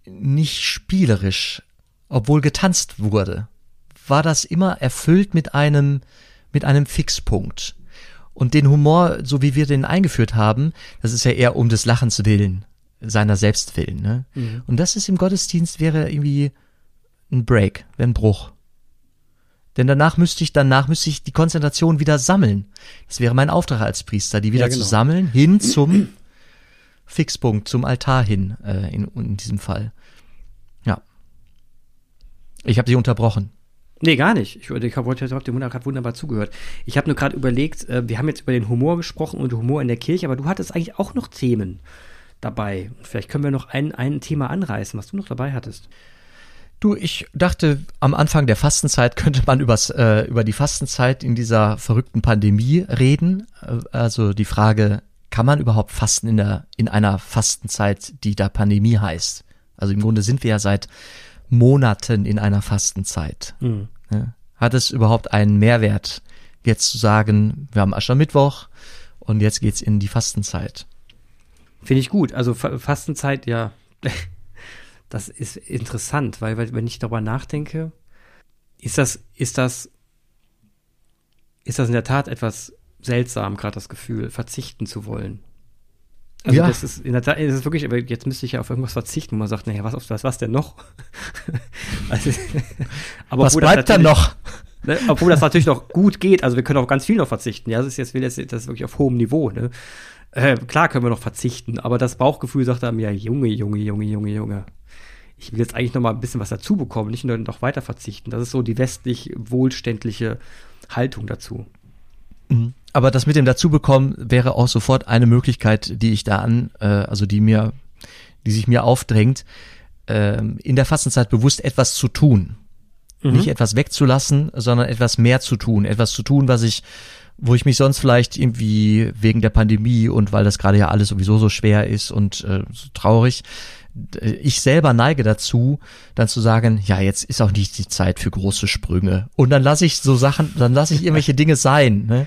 nicht spielerisch, obwohl getanzt wurde war das immer erfüllt mit einem, mit einem Fixpunkt. Und den Humor, so wie wir den eingeführt haben, das ist ja eher um des Lachens willen, seiner selbst willen. Ne? Mhm. Und das ist im Gottesdienst wäre irgendwie ein Break, ein Bruch. Denn danach müsste ich, danach müsste ich die Konzentration wieder sammeln. Das wäre mein Auftrag als Priester, die wieder ja, genau. zu sammeln, hin zum Fixpunkt, zum Altar hin, äh, in, in diesem Fall. Ja. Ich habe sie unterbrochen. Nee, gar nicht. Ich, ich habe dem gerade wunderbar zugehört. Ich habe nur gerade überlegt, äh, wir haben jetzt über den Humor gesprochen und Humor in der Kirche, aber du hattest eigentlich auch noch Themen dabei. Vielleicht können wir noch ein, ein Thema anreißen, was du noch dabei hattest. Du, ich dachte, am Anfang der Fastenzeit könnte man übers, äh, über die Fastenzeit in dieser verrückten Pandemie reden. Äh, also die Frage, kann man überhaupt fasten in, der, in einer Fastenzeit, die da Pandemie heißt? Also im Grunde sind wir ja seit Monaten in einer Fastenzeit. Mhm. Hat es überhaupt einen Mehrwert, jetzt zu sagen, wir haben Aschermittwoch und jetzt geht's in die Fastenzeit? Finde ich gut. Also Fastenzeit, ja, das ist interessant, weil, weil wenn ich darüber nachdenke, ist das, ist das, ist das in der Tat etwas seltsam, gerade das Gefühl, verzichten zu wollen. Also ja. das ist in der Tat, ist es wirklich, aber jetzt müsste ich ja auf irgendwas verzichten, wo man sagt, naja, was das, was denn noch? also, aber was bleibt dann noch? Ne, obwohl das natürlich noch gut geht, also wir können auf ganz viel noch verzichten. Ja, das ist jetzt, das ist wirklich auf hohem Niveau. Ne? Äh, klar können wir noch verzichten, aber das Bauchgefühl sagt einem ja, Junge, Junge, Junge, Junge, Junge. Ich will jetzt eigentlich noch mal ein bisschen was dazu bekommen, nicht nur noch weiter verzichten. Das ist so die westlich wohlständliche Haltung dazu. Mhm. Aber das mit dem dazubekommen wäre auch sofort eine Möglichkeit, die ich da an, äh, also die mir, die sich mir aufdrängt, äh, in der Fastenzeit bewusst etwas zu tun. Mhm. Nicht etwas wegzulassen, sondern etwas mehr zu tun. Etwas zu tun, was ich, wo ich mich sonst vielleicht irgendwie wegen der Pandemie und weil das gerade ja alles sowieso so schwer ist und äh, so traurig, ich selber neige dazu, dann zu sagen, ja, jetzt ist auch nicht die Zeit für große Sprünge. Und dann lasse ich so Sachen, dann lasse ich irgendwelche Dinge sein. Ne?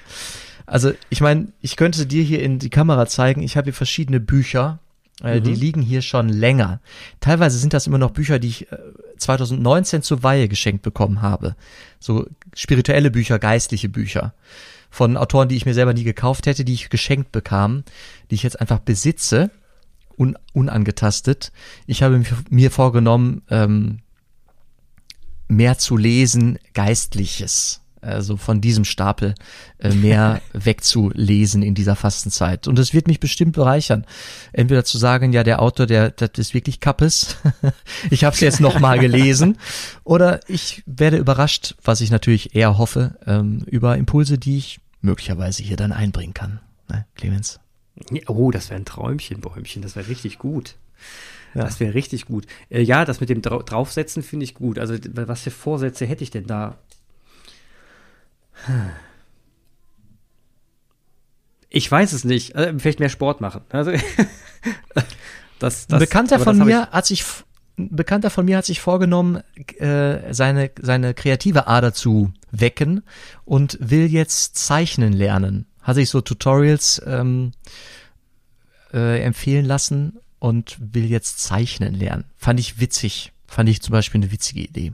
Also ich meine, ich könnte dir hier in die Kamera zeigen, ich habe hier verschiedene Bücher, äh, mhm. die liegen hier schon länger. Teilweise sind das immer noch Bücher, die ich äh, 2019 zur Weihe geschenkt bekommen habe. So spirituelle Bücher, geistliche Bücher von Autoren, die ich mir selber nie gekauft hätte, die ich geschenkt bekam, die ich jetzt einfach besitze, un unangetastet. Ich habe mir vorgenommen, ähm, mehr zu lesen, Geistliches also von diesem Stapel äh, mehr wegzulesen in dieser Fastenzeit. Und es wird mich bestimmt bereichern. Entweder zu sagen, ja, der Autor, der, das ist wirklich Kappes. ich habe es jetzt nochmal gelesen. Oder ich werde überrascht, was ich natürlich eher hoffe, ähm, über Impulse, die ich möglicherweise hier dann einbringen kann. Ne, Clemens? Oh, das wäre ein Träumchen, Bäumchen. Das wäre richtig gut. Ja. Das wäre richtig gut. Äh, ja, das mit dem Dra Draufsetzen finde ich gut. Also, was für Vorsätze hätte ich denn da? Ich weiß es nicht. Also, vielleicht mehr Sport machen. Also, das, das, ein Bekannter von mir hat sich ein Bekannter von mir hat sich vorgenommen, äh, seine, seine kreative Ader zu wecken und will jetzt zeichnen lernen. Hat sich so Tutorials ähm, äh, empfehlen lassen und will jetzt zeichnen lernen. Fand ich witzig. Fand ich zum Beispiel eine witzige Idee.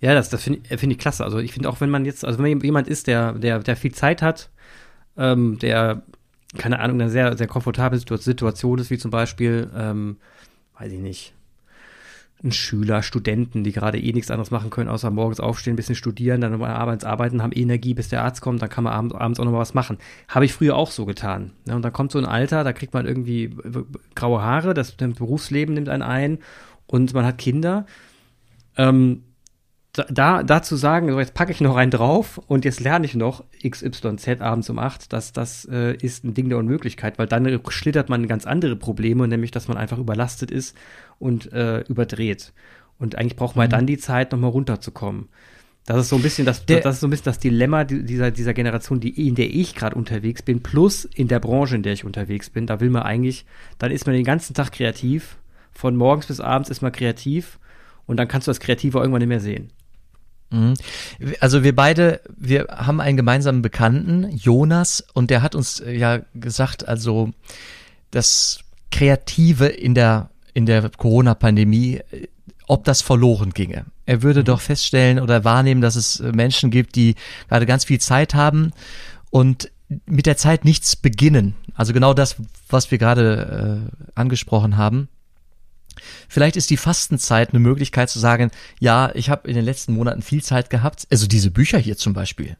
Ja, das, das finde ich, find ich klasse. Also ich finde auch, wenn man jetzt, also wenn jemand ist, der, der, der viel Zeit hat, ähm, der, keine Ahnung, eine sehr, sehr komfortable Situation ist, wie zum Beispiel, ähm, weiß ich nicht, Schüler, Studenten, die gerade eh nichts anderes machen können, außer morgens aufstehen, ein bisschen studieren, dann nochmal abends arbeiten, haben Energie, bis der Arzt kommt, dann kann man abends, abends auch nochmal was machen. Habe ich früher auch so getan. Ja, und dann kommt so ein Alter, da kriegt man irgendwie graue Haare, das, das Berufsleben nimmt einen ein und man hat Kinder. Ähm, da, da zu sagen, so jetzt packe ich noch einen drauf und jetzt lerne ich noch XYZ abends um acht, das, das äh, ist ein Ding der Unmöglichkeit, weil dann schlittert man in ganz andere Probleme, nämlich dass man einfach überlastet ist und äh, überdreht. Und eigentlich braucht man mhm. dann die Zeit, nochmal runterzukommen. Das ist so ein bisschen das, der, das ist so ein bisschen das Dilemma dieser, dieser Generation, die, in der ich gerade unterwegs bin, plus in der Branche, in der ich unterwegs bin. Da will man eigentlich, dann ist man den ganzen Tag kreativ. Von morgens bis abends ist man kreativ und dann kannst du das Kreative irgendwann nicht mehr sehen. Mhm. Also wir beide, wir haben einen gemeinsamen Bekannten, Jonas, und der hat uns äh, ja gesagt, also das Kreative in der in der Corona-Pandemie, äh, ob das verloren ginge. Er würde mhm. doch feststellen oder wahrnehmen, dass es äh, Menschen gibt, die gerade ganz viel Zeit haben und mit der Zeit nichts beginnen. Also genau das, was wir gerade äh, angesprochen haben. Vielleicht ist die Fastenzeit eine Möglichkeit zu sagen, ja, ich habe in den letzten Monaten viel Zeit gehabt. Also diese Bücher hier zum Beispiel.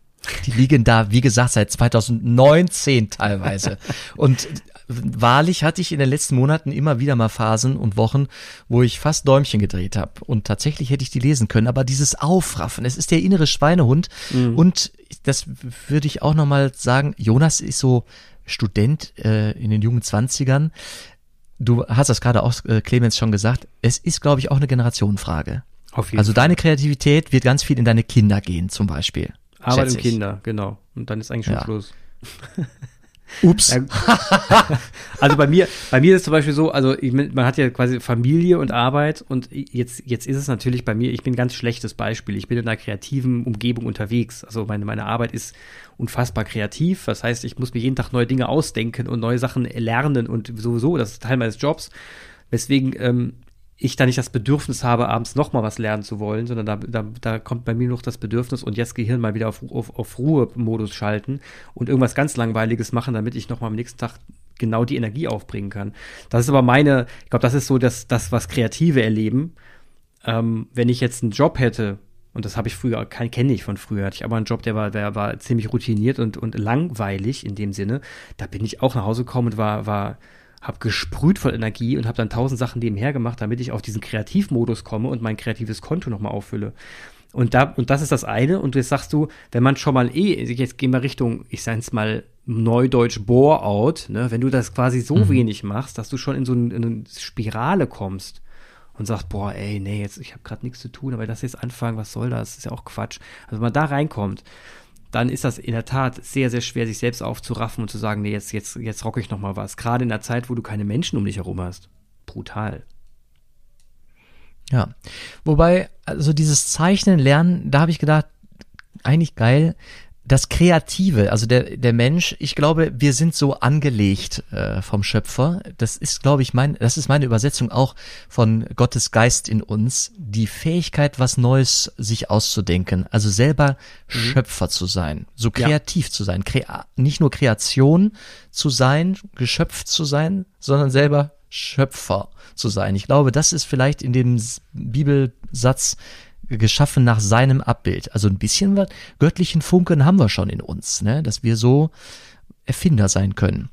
Die liegen da, wie gesagt, seit 2019 teilweise. Und wahrlich hatte ich in den letzten Monaten immer wieder mal Phasen und Wochen, wo ich fast Däumchen gedreht habe. Und tatsächlich hätte ich die lesen können. Aber dieses Aufraffen, es ist der innere Schweinehund. Mhm. Und das würde ich auch nochmal sagen, Jonas ist so Student äh, in den jungen Zwanzigern du hast das gerade auch, äh, Clemens, schon gesagt, es ist, glaube ich, auch eine Generationenfrage. Auf jeden also Fall. deine Kreativität wird ganz viel in deine Kinder gehen, zum Beispiel. Arbeit und Kinder, genau. Und dann ist eigentlich schon ja. Schluss. Ups. also bei mir, bei mir ist es zum Beispiel so, also ich, man hat ja quasi Familie und Arbeit und jetzt, jetzt ist es natürlich bei mir, ich bin ein ganz schlechtes Beispiel. Ich bin in einer kreativen Umgebung unterwegs. Also meine, meine Arbeit ist unfassbar kreativ. Das heißt, ich muss mir jeden Tag neue Dinge ausdenken und neue Sachen lernen und sowieso, das ist Teil meines Jobs. Weswegen ähm, ich da nicht das Bedürfnis habe, abends noch mal was lernen zu wollen, sondern da, da, da kommt bei mir noch das Bedürfnis und jetzt Gehirn mal wieder auf, auf, auf Ruhemodus schalten und irgendwas ganz Langweiliges machen, damit ich noch mal am nächsten Tag genau die Energie aufbringen kann. Das ist aber meine, ich glaube, das ist so das, das was Kreative erleben. Ähm, wenn ich jetzt einen Job hätte, und das habe ich früher, kenne ich von früher, hatte ich aber einen Job, der war, der war ziemlich routiniert und, und langweilig in dem Sinne. Da bin ich auch nach Hause gekommen und war, war habe gesprüht voll Energie und habe dann tausend Sachen nebenher gemacht, damit ich auf diesen Kreativmodus komme und mein kreatives Konto nochmal auffülle. Und da, und das ist das eine. Und jetzt sagst du, wenn man schon mal eh, jetzt gehen wir Richtung, ich sag's mal, Neudeutsch Bore-out, ne, wenn du das quasi so mhm. wenig machst, dass du schon in so ein, in eine Spirale kommst und sagst, boah, ey, nee, jetzt, ich habe gerade nichts zu tun, aber das jetzt anfangen, was soll das? Das ist ja auch Quatsch. Also wenn man da reinkommt, dann ist das in der Tat sehr, sehr schwer, sich selbst aufzuraffen und zu sagen, nee, jetzt, jetzt, jetzt rocke ich noch mal was. Gerade in der Zeit, wo du keine Menschen um dich herum hast. Brutal. Ja. Wobei, also dieses Zeichnen, Lernen, da habe ich gedacht, eigentlich geil, das Kreative, also der, der Mensch, ich glaube, wir sind so angelegt äh, vom Schöpfer. Das ist, glaube ich, mein, das ist meine Übersetzung auch von Gottes Geist in uns, die Fähigkeit, was Neues sich auszudenken, also selber mhm. Schöpfer zu sein, so kreativ ja. zu sein, Krea nicht nur Kreation zu sein, geschöpft zu sein, sondern selber Schöpfer zu sein. Ich glaube, das ist vielleicht in dem Bibelsatz geschaffen nach seinem Abbild. Also ein bisschen was, göttlichen Funken haben wir schon in uns, ne? dass wir so Erfinder sein können.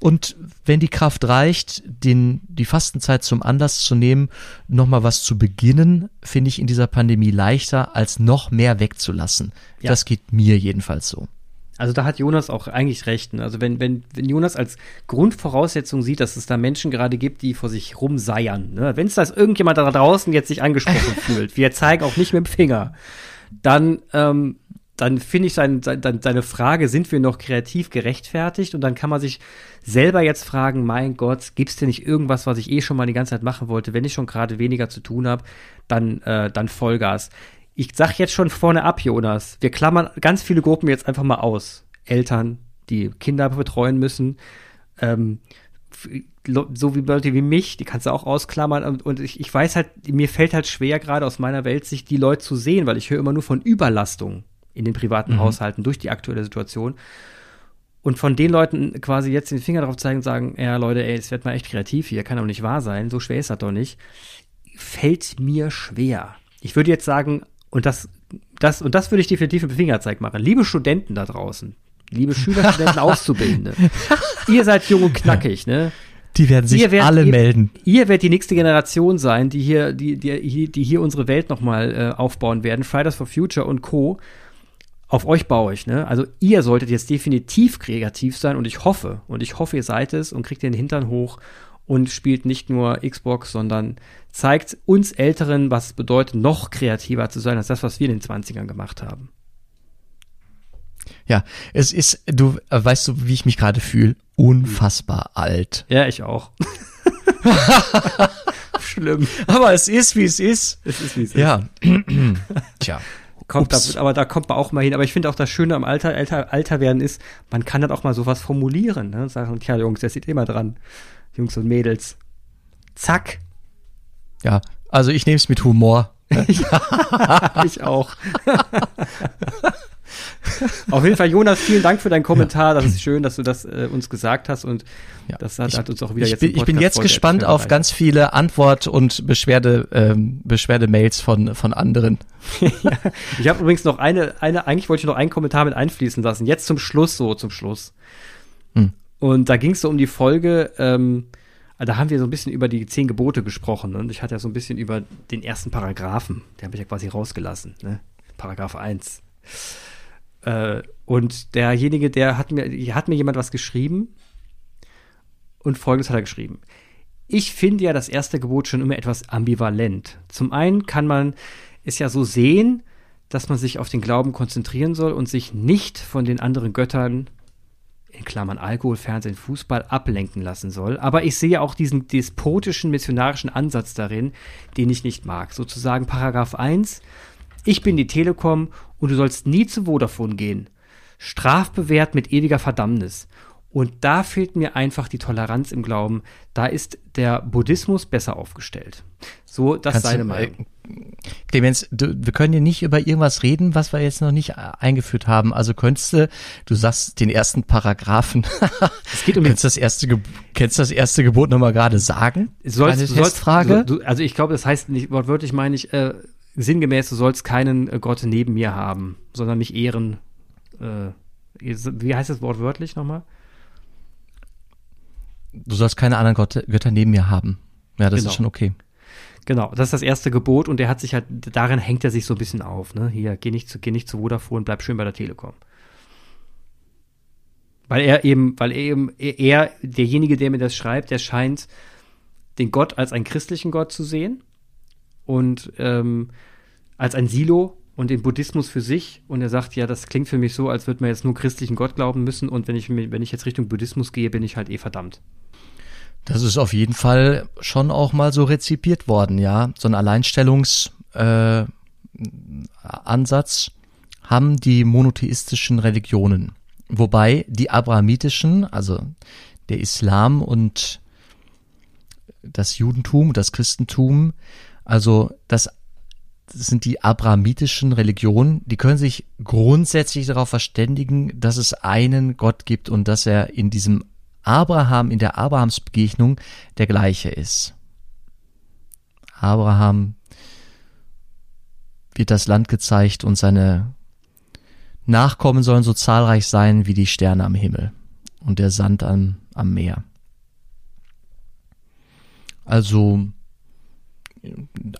Und wenn die Kraft reicht, den, die Fastenzeit zum Anlass zu nehmen, nochmal was zu beginnen, finde ich in dieser Pandemie leichter, als noch mehr wegzulassen. Ja. Das geht mir jedenfalls so. Also da hat Jonas auch eigentlich recht. Ne? Also wenn, wenn, wenn Jonas als Grundvoraussetzung sieht, dass es da Menschen gerade gibt, die vor sich rumseiern, ne? wenn es da irgendjemand da draußen jetzt sich angesprochen fühlt, wir zeigen auch nicht mit dem Finger, dann, ähm, dann finde ich sein, sein, seine Frage, sind wir noch kreativ gerechtfertigt? Und dann kann man sich selber jetzt fragen, mein Gott, gibt es denn nicht irgendwas, was ich eh schon mal die ganze Zeit machen wollte, wenn ich schon gerade weniger zu tun habe, dann, äh, dann Vollgas ich sag jetzt schon vorne ab, Jonas, wir klammern ganz viele Gruppen jetzt einfach mal aus. Eltern, die Kinder betreuen müssen, ähm, so wie Leute wie mich, die kannst du auch ausklammern. Und, und ich, ich, weiß halt, mir fällt halt schwer, gerade aus meiner Welt, sich die Leute zu sehen, weil ich höre immer nur von Überlastung in den privaten mhm. Haushalten durch die aktuelle Situation. Und von den Leuten quasi jetzt den Finger drauf zeigen und sagen, ja Leute, ey, es wird mal echt kreativ hier, kann doch nicht wahr sein, so schwer ist das doch nicht fällt mir schwer. Ich würde jetzt sagen, und das, das, und das würde ich definitiv mit Fingerzeig machen. Liebe Studenten da draußen, liebe Schüler, Studenten, Auszubildende, ihr seid jung und knackig, ne? Die werden sich werdet- alle ihr- melden. Ihr werdet die nächste Generation sein, die hier, die, die, die hier unsere Welt nochmal äh, aufbauen werden. Fridays for Future und Co. Auf euch baue ich, ne? Also ihr solltet jetzt definitiv kreativ sein und ich hoffe, und ich hoffe, ihr seid es und kriegt den Hintern hoch und spielt nicht nur Xbox, sondern zeigt uns Älteren, was es bedeutet, noch kreativer zu sein als das, was wir in den 20ern gemacht haben. Ja, es ist, du, äh, weißt du, wie ich mich gerade fühle? Unfassbar alt. Ja, ich auch. Schlimm. Aber es ist, wie es ist. Es ist wie es ist. Ja. Tja. Kommt, da, aber da kommt man auch mal hin. Aber ich finde auch das Schöne am Alter, Alter, Alter werden ist, man kann dann auch mal sowas formulieren. Ne? Sagen, tja, Jungs, der sieht immer dran. Jungs und Mädels. Zack. Ja. Also ich nehme es mit Humor. ich auch. Auf jeden Fall, Jonas, vielen Dank für deinen Kommentar. Das ist schön, dass du das äh, uns gesagt hast und Ja. das hat, Ich- hat uns auch wieder Ich jetzt bin, ich bin jetzt gespannt auf ganz viele Antwort- und Beschwerde, ähm, Beschwerde-Mails von, von anderen. Ich habe übrigens noch eine, eine, eigentlich wollte ich noch einen Kommentar mit einfließen lassen. Jetzt zum Schluss, so zum Schluss. Hm. Und da ging es so um die Folge, ähm, da haben wir so ein bisschen über die zehn Gebote gesprochen. Und ich hatte ja so ein bisschen über den ersten Paragraphen. Den habe ich ja quasi rausgelassen, ne? Paragraph 1. Äh, und derjenige, der hat mir, hat mir jemand was geschrieben. Und folgendes hat er geschrieben. Ich finde ja das erste Gebot schon immer etwas ambivalent. Zum einen kann man es ja so sehen, dass man sich auf den Glauben konzentrieren soll und sich nicht von den anderen Göttern, in Klammern Alkohol, Fernsehen, Fußball, ablenken lassen soll. Aber ich sehe auch diesen despotischen, missionarischen Ansatz darin, den ich nicht mag. Sozusagen Paragraph 1, ich bin die Telekom und du sollst nie zu Vodafone gehen. Strafbewehrt mit ewiger Verdammnis. Und da fehlt mir einfach die Toleranz im Glauben. Da ist der Buddhismus besser aufgestellt. So, das Kannst seine Meinung. Clemens, du, wir können hier nicht über irgendwas reden, was wir jetzt noch nicht äh, eingeführt haben. Also könntest du, du sagst den ersten Paragraphen, Es geht um könntest das erste, Ge kennst du das erste Gebot nochmal gerade sagen? Sollst, Eine sollst, Testfrage? Du, also ich glaube, das heißt nicht, wortwörtlich meine ich, äh, sinngemäß, du sollst keinen äh, Gott neben mir haben, sondern mich ehren. Äh, wie heißt das wortwörtlich nochmal? Du sollst keine anderen Gott, Götter neben mir haben. Ja, das Genau. ist schon okay. Genau, das ist das erste Gebot und der hat sich halt, darin hängt er sich so ein bisschen auf, ne? Hier, geh nicht zu, geh nicht zu Vodafone, bleib schön bei der Telekom. Weil er eben, weil er eben, er, derjenige, der mir das schreibt, der scheint den Gott als einen christlichen Gott zu sehen und ähm, als ein Silo und den Buddhismus für sich. Und er sagt, ja, das klingt für mich so, als würde man jetzt nur christlichen Gott glauben müssen und wenn ich, wenn ich jetzt Richtung Buddhismus gehe, bin ich halt eh verdammt. Das ist auf jeden Fall schon auch mal so rezipiert worden, ja. So ein Alleinstellungsansatz äh, haben die monotheistischen Religionen. Wobei die abrahamitischen, also der Islam und das Judentum, das Christentum, also das sind die abrahamitischen Religionen, die können sich grundsätzlich darauf verständigen, dass es einen Gott gibt und dass er in diesem Abraham, in der Abrahamsbegegnung der gleiche ist. Abraham wird das Land gezeigt und seine Nachkommen sollen so zahlreich sein wie die Sterne am Himmel und der Sand am, am Meer. Also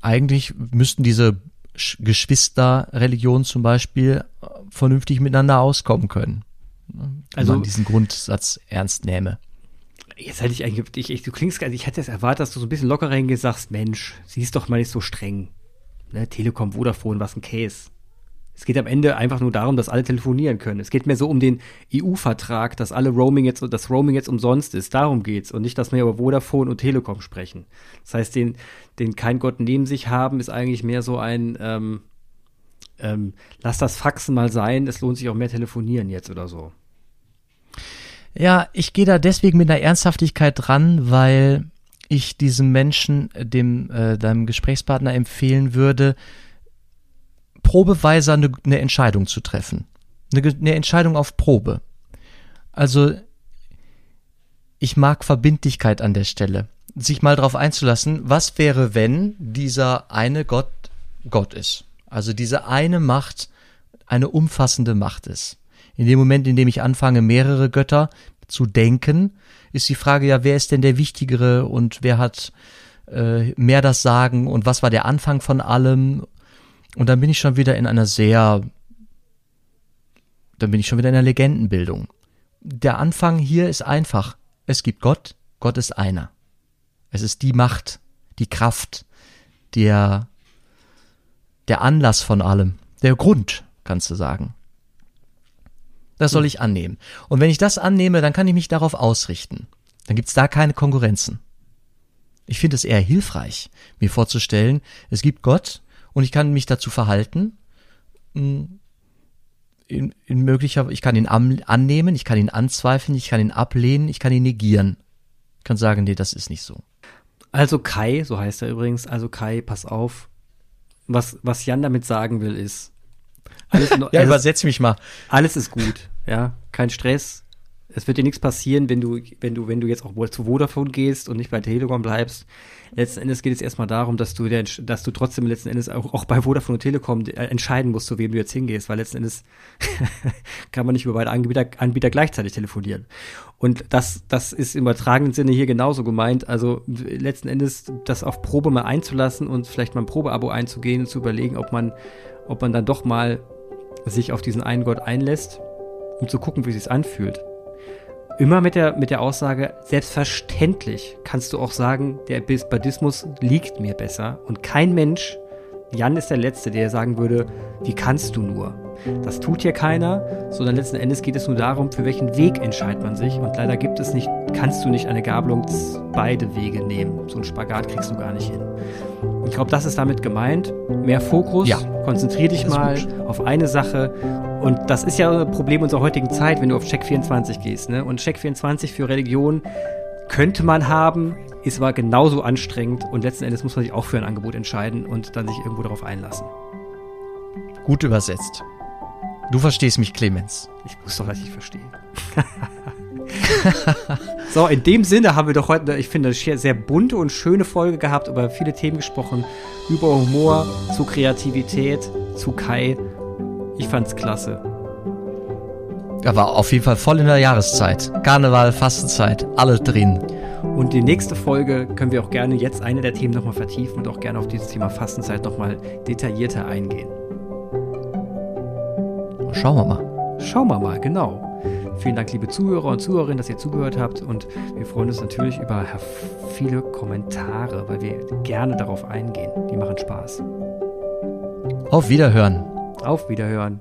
eigentlich müssten diese Sch- Geschwisterreligionen zum Beispiel äh, vernünftig miteinander auskommen können. Also- man diesen Grundsatz ernst nähme. Jetzt hätte ich eigentlich, ich, du klingst, gar- ich hätte jetzt erwartet, dass du so ein bisschen lockerer hingehst, sagst, Mensch, siehst doch mal nicht so streng. Ne, Telekom, Vodafone, was ein Case. Es geht am Ende einfach nur darum, dass alle telefonieren können. Es geht mehr so um den EU-Vertrag, dass alle Roaming jetzt, das Roaming jetzt umsonst ist. Darum geht's. Und nicht, dass wir über Vodafone und Telekom sprechen. Das heißt, den, den kein Gott neben sich haben, ist eigentlich mehr so ein, ähm, ähm, lass das Faxen mal sein, es lohnt sich auch mehr telefonieren jetzt oder so. Ja, ich gehe da deswegen mit einer Ernsthaftigkeit dran, weil ich diesem Menschen, äh, dem äh, deinem Gesprächspartner empfehlen würde, probeweise eine, eine Entscheidung zu treffen. Eine, eine Entscheidung auf Probe. Also ich mag Verbindlichkeit an der Stelle. sich mal darauf einzulassen, was wäre, wenn dieser eine Gott Gott ist. Also diese eine Macht eine umfassende Macht ist. In dem Moment, in dem ich anfange, mehrere Götter zu denken, ist die Frage ja, wer ist denn der Wichtigere und wer hat äh, mehr das Sagen und was war der Anfang von allem? Und dann bin ich schon wieder in einer sehr, dann bin ich schon wieder in einer Legendenbildung. Der Anfang hier ist einfach. Es gibt Gott, Gott ist einer. Es ist die Macht, die Kraft, der, der Anlass von allem, der Grund, kannst du sagen. Das soll ich annehmen. Und wenn ich das annehme, dann kann ich mich darauf ausrichten. Dann gibt's da keine Konkurrenzen. Ich finde es eher hilfreich, mir vorzustellen, es gibt Gott und ich kann mich dazu verhalten, hm, in, in möglicher, ich kann ihn annehmen, ich kann ihn anzweifeln, ich kann ihn ablehnen, ich kann ihn negieren. Ich kann sagen, nee, das ist nicht so. Also Kai, so heißt er übrigens, also Kai, pass auf. Was, was Jan damit sagen will, ist, alles, ja, alles, übersetz mich mal. Alles ist gut, ja, kein Stress. Es wird dir nichts passieren, wenn du, wenn du, wenn du jetzt auch zu Vodafone gehst und nicht bei Telekom bleibst. Letzten Endes geht es erstmal darum, dass du, dass du trotzdem letzten Endes auch, auch bei Vodafone und Telekom äh, entscheiden musst, zu wem du jetzt hingehst, weil letzten Endes kann man nicht über beide Anbieter, Anbieter gleichzeitig telefonieren. Und das, das ist im übertragenen Sinne hier genauso gemeint. Also letzten Endes das auf Probe mal einzulassen und vielleicht mal ein Probeabo einzugehen und zu überlegen, ob man, ob man dann doch mal sich auf diesen einen Gott einlässt, um zu gucken, wie es sich anfühlt. Immer mit der, mit der Aussage, selbstverständlich kannst du auch sagen, der Buddhismus liegt mir besser. Und kein Mensch, Jan ist der Letzte, der sagen würde, wie kannst du nur? Das tut hier keiner, sondern letzten Endes geht es nur darum, für welchen Weg entscheidet man sich. Und leider gibt es nicht, kannst du nicht eine Gabelung beide Wege nehmen. So einen Spagat kriegst du gar nicht hin. Ich glaube, das ist damit gemeint. Mehr Fokus, ja. konzentrier dich mal gut. auf eine Sache. Und das ist ja ein Problem unserer heutigen Zeit, wenn du auf Check24 gehst. Ne? Und Check24 für Religion könnte man haben, ist aber genauso anstrengend. Und letzten Endes muss man sich auch für ein Angebot entscheiden und dann sich irgendwo darauf einlassen. Gut übersetzt. Du verstehst mich, Clemens. Ich muss doch, dass ich verstehe. so, in dem Sinne haben wir doch heute, ich finde, eine sehr bunte und schöne Folge gehabt, über viele Themen gesprochen. Über Humor, zu Kreativität, zu Kai. Ich fand's klasse. Er war auf jeden Fall voll in der Jahreszeit. Karneval, Fastenzeit, alle drin. Und die nächste Folge können wir auch gerne jetzt eine der Themen nochmal vertiefen und auch gerne auf dieses Thema Fastenzeit nochmal detaillierter eingehen. Schauen wir mal. Schauen wir mal, genau. Vielen Dank, liebe Zuhörer und Zuhörerinnen, dass ihr zugehört habt. Und wir freuen uns natürlich über viele Kommentare, weil wir gerne darauf eingehen. Die machen Spaß. Auf Wiederhören. Auf Wiederhören.